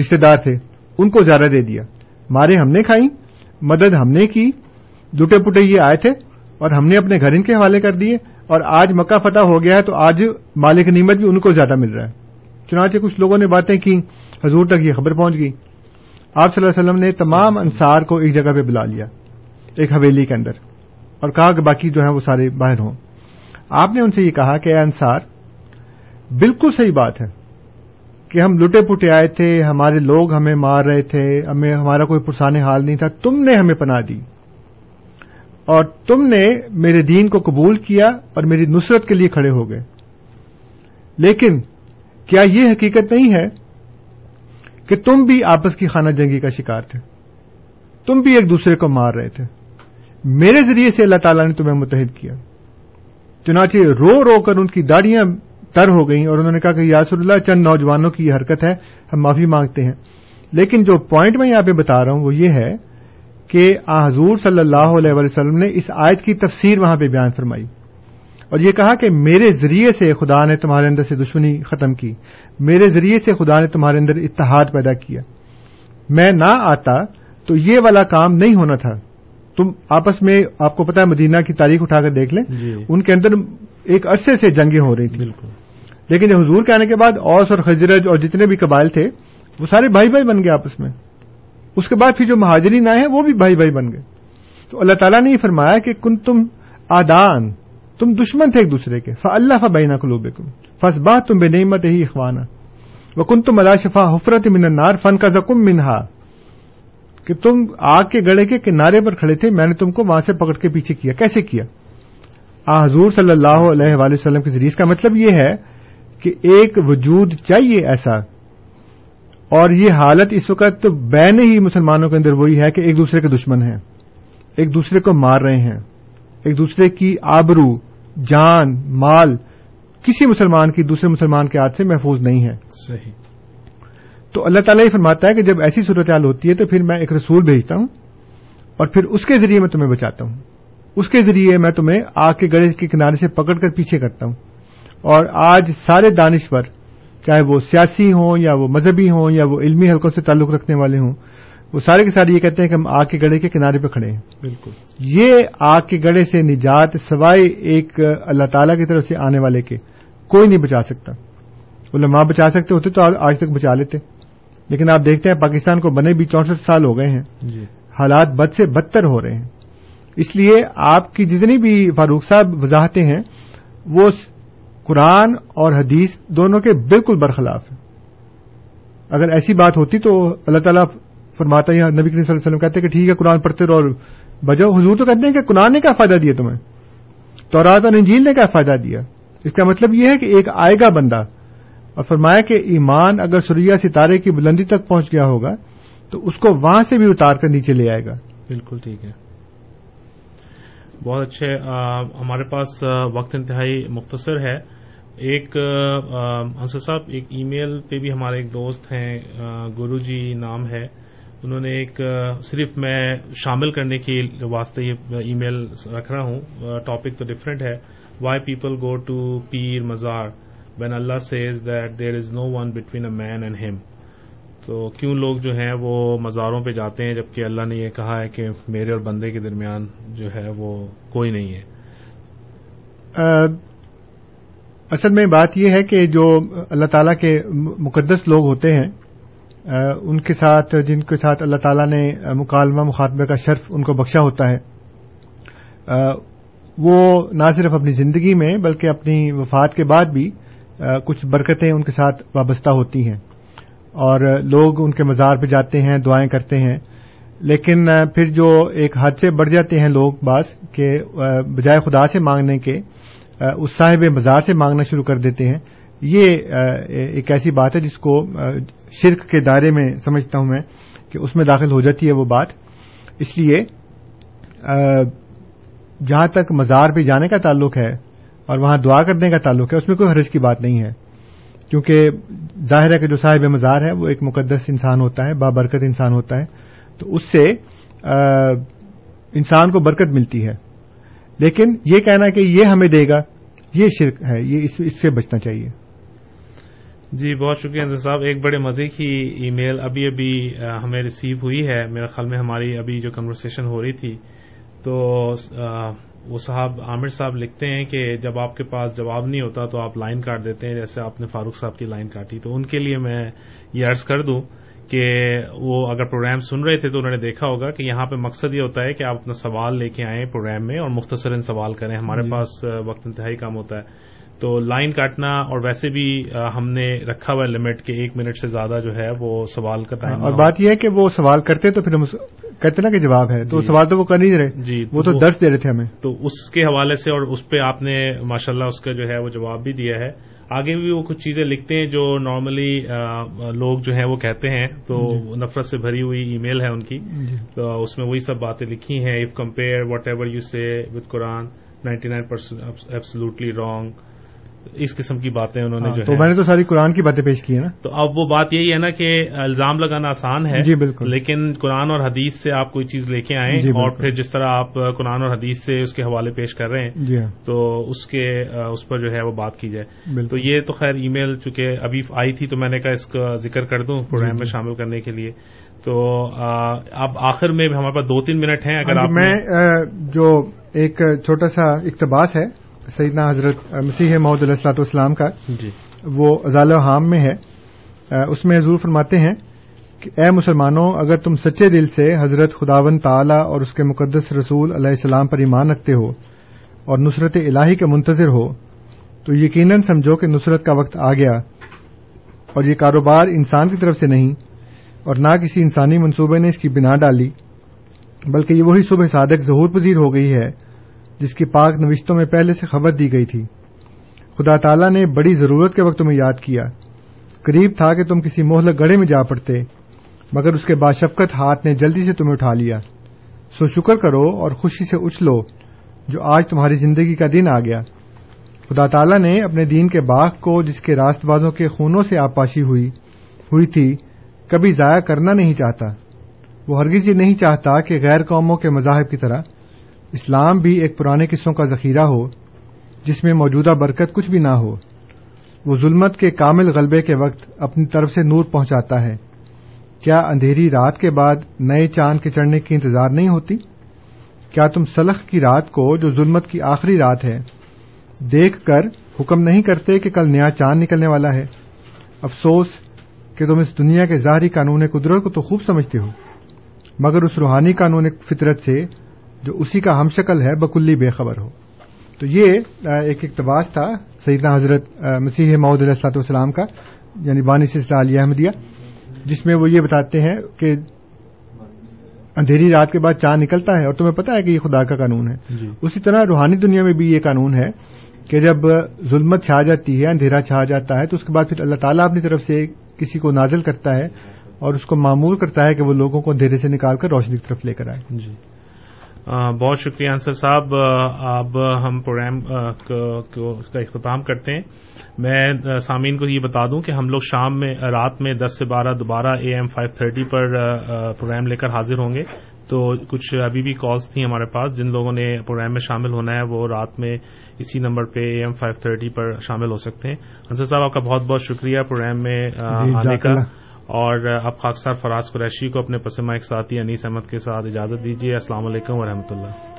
رشتے دار تھے، ان کو زیادہ دے دیا۔ مارے ہم نے کھائی، مدد ہم نے کی لٹے پٹے یہ آئے تھے اور ہم نے اپنے گھر ان کے حوالے کر دیے۔ اور آج مکہ فتح ہو گیا ہے تو آج مالک نعمت بھی ان کو زیادہ مل رہا ہے۔ چنانچہ کچھ لوگوں نے باتیں کی، حضور تک یہ خبر پہنچ گئی۔ آپ صلی اللہ علیہ وسلم نے تمام انصار کو ایک جگہ پہ بلا لیا، ایک حویلی کے اندر، اور کہا کہ باقی جو ہیں وہ سارے باہر ہوں۔ آپ نے ان سے یہ کہا کہ اے انصار بالکل صحیح بات ہے کہ ہم لٹے پٹے آئے تھے، ہمارے لوگ ہمیں مار رہے تھے، ہمیں، ہمارا کوئی پرسان حال نہیں تھا، تم نے ہمیں پناہ دی۔ اور تم نے میرے دین کو قبول کیا اور میری نصرت کے لیے کھڑے ہو گئے۔ لیکن کیا یہ حقیقت نہیں ہے کہ تم بھی آپس کی خانہ جنگی کا شکار تھے؟ تم بھی ایک دوسرے کو مار رہے تھے۔ میرے ذریعے سے اللہ تعالیٰ نے تمہیں متحد کیا۔ چنانچہ رو رو کر ان کی داڑیاں تر ہو گئیں اور انہوں نے کہا کہ یاسر اللہ چند نوجوانوں کی یہ حرکت ہے ہم معافی مانگتے ہیں۔ لیکن جو پوائنٹ میں یہاں پہ بتا رہا ہوں وہ یہ ہے کہ حضور صلی اللہ علیہ وسلم نے اس آیت کی تفسیر وہاں پہ بیان فرمائی۔ اور یہ کہا کہ میرے ذریعے سے خدا نے تمہارے اندر سے دشمنی ختم کی۔ میرے ذریعے سے خدا نے تمہارے اندر اتحاد پیدا کیا۔ میں نہ آتا تو یہ والا کام نہیں ہونا تھا۔ تم آپس میں آپ کو پتا ہے مدینہ کی تاریخ اٹھا کر دیکھ لیں۔ جی۔ ان کے اندر ایک عرصے سے جنگیں ہو رہی تھیں۔ بالکل۔ لیکن یہ حضور کے آنے کے بعد اوس اور خزرج اور جتنے بھی قبائل تھے، وہ سارے بھائی بھائی بن گئے آپس میں۔ اس کے بعد پھر جو مہاجرین آئے ہیں، وہ بھی بھائی بھائی بن گئے۔ تو اللہ تعالیٰ نے یہ فرمایا کہ کن تم آدان، تم دشمن تھے ایک دوسرے کے۔ ف اللہ فبینہ قلوب کم فس بات تم بے نعمت ہی اخوانہ وہ کن تم اللہ شفا حفرت من النار فن کا زکم منہا کہ تم آگ کے گڑے کے کنارے پر کھڑے تھے، میں نے تم کو وہاں سے پکڑ کے پیچھے کیا۔ کیسے کیا؟ آ، حضور صلی اللہ علیہ وآلہ وسلم کے ذریعے اس کا مطلب یہ ہے کہ ایک وجود چاہیے ایسا۔ اور یہ حالت اس وقت بین ہی مسلمانوں کے اندر وہی ہے کہ ایک دوسرے کے دشمن ہیں ایک دوسرے کو مار رہے ہیں ایک دوسرے کی آبرو جان مال کسی مسلمان کی دوسرے مسلمان کے ہاتھ سے محفوظ نہیں ہے۔ صحیح۔ تو اللہ تعالیٰ یہ فرماتا ہے کہ جب ایسی صورتحال ہوتی ہے تو پھر میں ایک رسول بھیجتا ہوں اور پھر اس کے ذریعے میں تمہیں بچاتا ہوں۔ اس کے ذریعے میں تمہیں آگ کے گڑے کے کنارے سے پکڑ کر پیچھے کرتا ہوں۔ اور آج سارے دانشور چاہے وہ سیاسی ہوں یا وہ مذہبی ہوں یا وہ علمی حلقوں سے تعلق رکھنے والے ہوں وہ سارے کے سارے یہ کہتے ہیں کہ ہم آگ کے گڑے کے کنارے پہ کھڑے ہیں۔ بالکل۔ یہ آگ کے گڑے سے نجات سوائے ایک اللہ تعالی کی طرف سے آنے والے کے کوئی نہیں بچا سکتا۔ علماء بچا سکتے ہوتے تو آج تک بچا لیتے۔ لیکن آپ دیکھتے ہیں پاکستان کو بنے بھی چونسٹھ سال ہو گئے ہیں۔ جی۔ حالات بد سے بدتر ہو رہے ہیں۔ اس لیے آپ کی جتنی بھی فاروق صاحب وضاحتیں ہیں وہ قرآن اور حدیث دونوں کے بالکل برخلاف ہیں۔ اگر ایسی بات ہوتی تو اللہ تعالیٰ فرماتا ہے نبی کریم صلی اللہ علیہ وسلم کہتے ہیں کہ ٹھیک ہے، قرآن پڑھتے رہو اور بجاؤ۔ حضور تو کہتے ہیں کہ قرآن نے کیا فائدہ دیا تمہیں؟ تو رات اور انجیل نے کیا فائدہ دیا؟ اس کا مطلب یہ ہے کہ ایک آئے گا بندہ اور فرمایا کہ ایمان اگر سوریا ستارے کی بلندی تک پہنچ گیا ہوگا تو اس کو وہاں سے بھی اتار کر نیچے لے آئے گا۔ بالکل ٹھیک ہے۔ بہت اچھے ہمارے پاس وقت انتہائی مختصر ہے۔ ایک انصر صاحب، ایک ای میل پہ بھی ہمارے ایک دوست ہیں گرو جی نام ہے۔ انہوں نے ایک صرف میں شامل کرنے کے واسطے یہ ای میل رکھ رہا ہوں۔ ٹاپک تو ڈفرینٹ ہے۔ Why people go to pir mazar when Allah says that there is no one between a man and ہم تو کیوں لوگ جو ہیں وہ مزاروں پہ جاتے ہیں جبکہ اللہ نے یہ کہا ہے کہ میرے اور بندے کے درمیان جو ہے وہ کوئی نہیں ہے؟ اصل میں بات یہ ہے کہ جو اللہ تعالیٰ کے مقدس لوگ ہوتے ہیں ان کے ساتھ، جن کے ساتھ اللہ تعالیٰ نے مکالمہ مخاطبے کا شرف ان کو بخشا ہوتا ہے وہ نہ صرف اپنی زندگی میں بلکہ اپنی وفات کے بعد بھی کچھ برکتیں ان کے ساتھ وابستہ ہوتی ہیں۔ اور لوگ ان کے مزار پہ جاتے ہیں، دعائیں کرتے ہیں۔ لیکن پھر جو ایک حد سے بڑھ جاتے ہیں لوگ بعض کہ بجائے خدا سے مانگنے کے اس صاحب مزار سے مانگنا شروع کر دیتے ہیں۔ یہ ایک ایسی بات ہے جس کو شرک کے دائرے میں سمجھتا ہوں میں کہ اس میں داخل ہو جاتی ہے وہ بات۔ اس لیے جہاں تک مزار پہ جانے کا تعلق ہے اور وہاں دعا کرنے کا تعلق ہے، اس میں کوئی حرج کی بات نہیں ہے۔ کیونکہ ظاہر ہے کہ جو صاحب مزار ہے، وہ ایک مقدس انسان ہوتا ہے، بابرکت انسان ہوتا ہے۔ تو اس سے انسان کو برکت ملتی ہے۔ لیکن یہ کہنا کہ یہ ہمیں دے گا، یہ شرک ہے، یہ اس سے بچنا چاہیے۔ جی بہت شکریہ انضر صاحب۔ ایک بڑے مزے کی ای میل ابھی ابھی ہمیں ریسیو ہوئی ہے۔ میرے خیال میں ہماری ابھی جو کنورسیشن ہو رہی تھی، تو وہ صاحب عامر صاحب لکھتے ہیں کہ جب آپ کے پاس جواب نہیں ہوتا تو آپ لائن کاٹ دیتے ہیں جیسے آپ نے فاروق صاحب کی لائن کاٹی۔ تو ان کے لیے میں یہ عرض کر دوں کہ وہ اگر پروگرام سن رہے تھے تو انہوں نے دیکھا ہوگا کہ یہاں پہ مقصد یہ ہوتا ہے کہ آپ اپنا سوال لے کے آئیں پروگرام میں اور مختصراً سوال کریں۔ ہمارے جی۔ پاس وقت انتہائی کام ہوتا ہے۔ تو لائن کاٹنا اور ویسے بھی ہم نے رکھا ہوا لمٹ کہ ایک منٹ سے زیادہ جو ہے وہ سوال کا ٹائم اور بات یہ ہے کہ وہ سوال کرتے تو پھر ہم کہتے نا کہ جواب ہے تو جی۔ سوال تو وہ کر نہیں رہے جی وہ تو درس دے رہے تھے ہمیں۔ تو اس کے حوالے سے اور اس پہ آپ نے ماشاء اللہ اس کا جو ہے وہ جواب بھی دیا ہے۔ آگے بھی وہ کچھ چیزیں لکھتے ہیں جو نارملی لوگ جو ہیں وہ کہتے ہیں۔ تو جی۔ نفرت سے بھری ہوئی ای میل ہے ان کی۔ جی۔ تو اس میں وہی سب باتیں لکھی ہیں۔ If compare whatever you see with Quran ninety nine percent absolutely wrong اس قسم کی باتیں انہوں نے ہاں، جو تو میں نے تو ساری قرآن کی باتیں پیش کی ہیں نا۔ تو اب وہ بات یہی ہے نا کہ الزام لگانا آسان ہے جی بالکل۔ لیکن قرآن اور حدیث سے آپ کوئی چیز لے کے آئیں جی اور پھر جس طرح آپ قرآن اور حدیث سے اس کے حوالے پیش کر رہے ہیں جی۔ تو اس کے اس پر جو ہے وہ بات کی جائے۔ تو یہ تو خیر ای میل چونکہ ابھی آئی تھی تو میں نے کہا اس کا ذکر کر دوں پروگرام میں شامل کرنے کے لیے۔ تو اب آخر میں ہمارے پاس دو تین منٹ ہیں اگر ہاں آپ میں جو ایک چھوٹا سا اقتباس ہے سیدنا حضرت مسیح محدود علیہ السلاط والسلام کا جی۔ وہ ازال حام میں ہے۔ اس میں حضور فرماتے ہیں کہ اے مسلمانوں اگر تم سچے دل سے حضرت خداون تعالی اور اس کے مقدس رسول علیہ السلام پر ایمان رکھتے ہو اور نصرت الہی کے منتظر ہو تو یقیناً سمجھو کہ نصرت کا وقت آ گیا۔ اور یہ کاروبار انسان کی طرف سے نہیں اور نہ کسی انسانی منصوبے نے اس کی بنا ڈالی بلکہ یہ وہی صبح صادق ظہور پذیر ہو گئی ہے۔ جس کی پاک نوشتوں میں پہلے سے خبر دی گئی تھی۔ خدا تعالی نے بڑی ضرورت کے وقت تمہیں یاد کیا۔ قریب تھا کہ تم کسی محلک گڑھے میں جا پڑتے، مگر اس کے باشفقت ہاتھ نے جلدی سے تمہیں اٹھا لیا۔ سو شکر کرو اور خوشی سے اچھلو جو آج تمہاری زندگی کا دن آ گیا۔ خدا تعالی نے اپنے دین کے باغ کو، جس کے راست بازوں کے خونوں سے آپاشی ہوئی ہوئی تھی، کبھی ضائع کرنا نہیں چاہتا۔ وہ ہرگز یہ نہیں چاہتا کہ غیر قوموں کے مذاہب کی طرح اسلام بھی ایک پرانے قصوں کا ذخیرہ ہو، جس میں موجودہ برکت کچھ بھی نہ ہو۔ وہ ظلمت کے کامل غلبے کے وقت اپنی طرف سے نور پہنچاتا ہے۔ کیا اندھیری رات کے بعد نئے چاند کے چڑھنے کی انتظار نہیں ہوتی؟ کیا تم سلخ کی رات کو جو ظلمت کی آخری رات ہے، دیکھ کر حکم نہیں کرتے کہ کل نیا چاند نکلنے والا ہے؟ افسوس کہ تم اس دنیا کے ظاہری قانون قدرت کو تو خوب سمجھتے ہو، مگر اس روحانی قانون فطرت سے جو اسی کا ہم شکل ہے بکلی بے خبر ہو۔ تو یہ ایک اقتباس تھا سیدنا حضرت مسیح محدود علیہ والسلام کا یعنی بانی سلسلہ علی احمدیہ جس میں وہ یہ بتاتے ہیں کہ اندھیری رات کے بعد چاند نکلتا ہے اور تمہیں پتا ہے کہ یہ خدا کا قانون ہے۔ جی۔ اسی طرح روحانی دنیا میں بھی یہ قانون ہے کہ جب ظلمت چھا جاتی ہے اندھیرا چھا جاتا ہے تو اس کے بعد پھر اللہ تعالیٰ اپنی طرف سے کسی کو نازل کرتا ہے اور اس کو معمول کرتا ہے کہ وہ لوگوں کو اندھیرے سے نکال کر روشنی کی طرف لے کر آئے۔ جی۔ بہت شکریہ انصر صاحب اب ہم پروگرام کا اختتام کرتے ہیں۔ میں سامعین کو یہ بتا دوں کہ ہم لوگ شام میں رات میں دس سے بارہ دوبارہ اے ایم فائیو تھرٹی پر پروگرام لے کر حاضر ہوں گے۔ تو کچھ ابھی بھی کالز تھیں ہمارے پاس جن لوگوں نے پروگرام میں شامل ہونا ہے وہ رات میں اسی نمبر پہ اے ایم فائیو تھرٹی پر شامل ہو سکتے ہیں۔ انصر صاحب آپ کا بہت بہت شکریہ پروگرام میں جی، آنے کا۔ اور اب خاکسار فراز قریشی کو اپنے پسمہ ایک ساتھی انیس احمد کے ساتھ اجازت دیجیے السلام علیکم ورحمۃ اللہ۔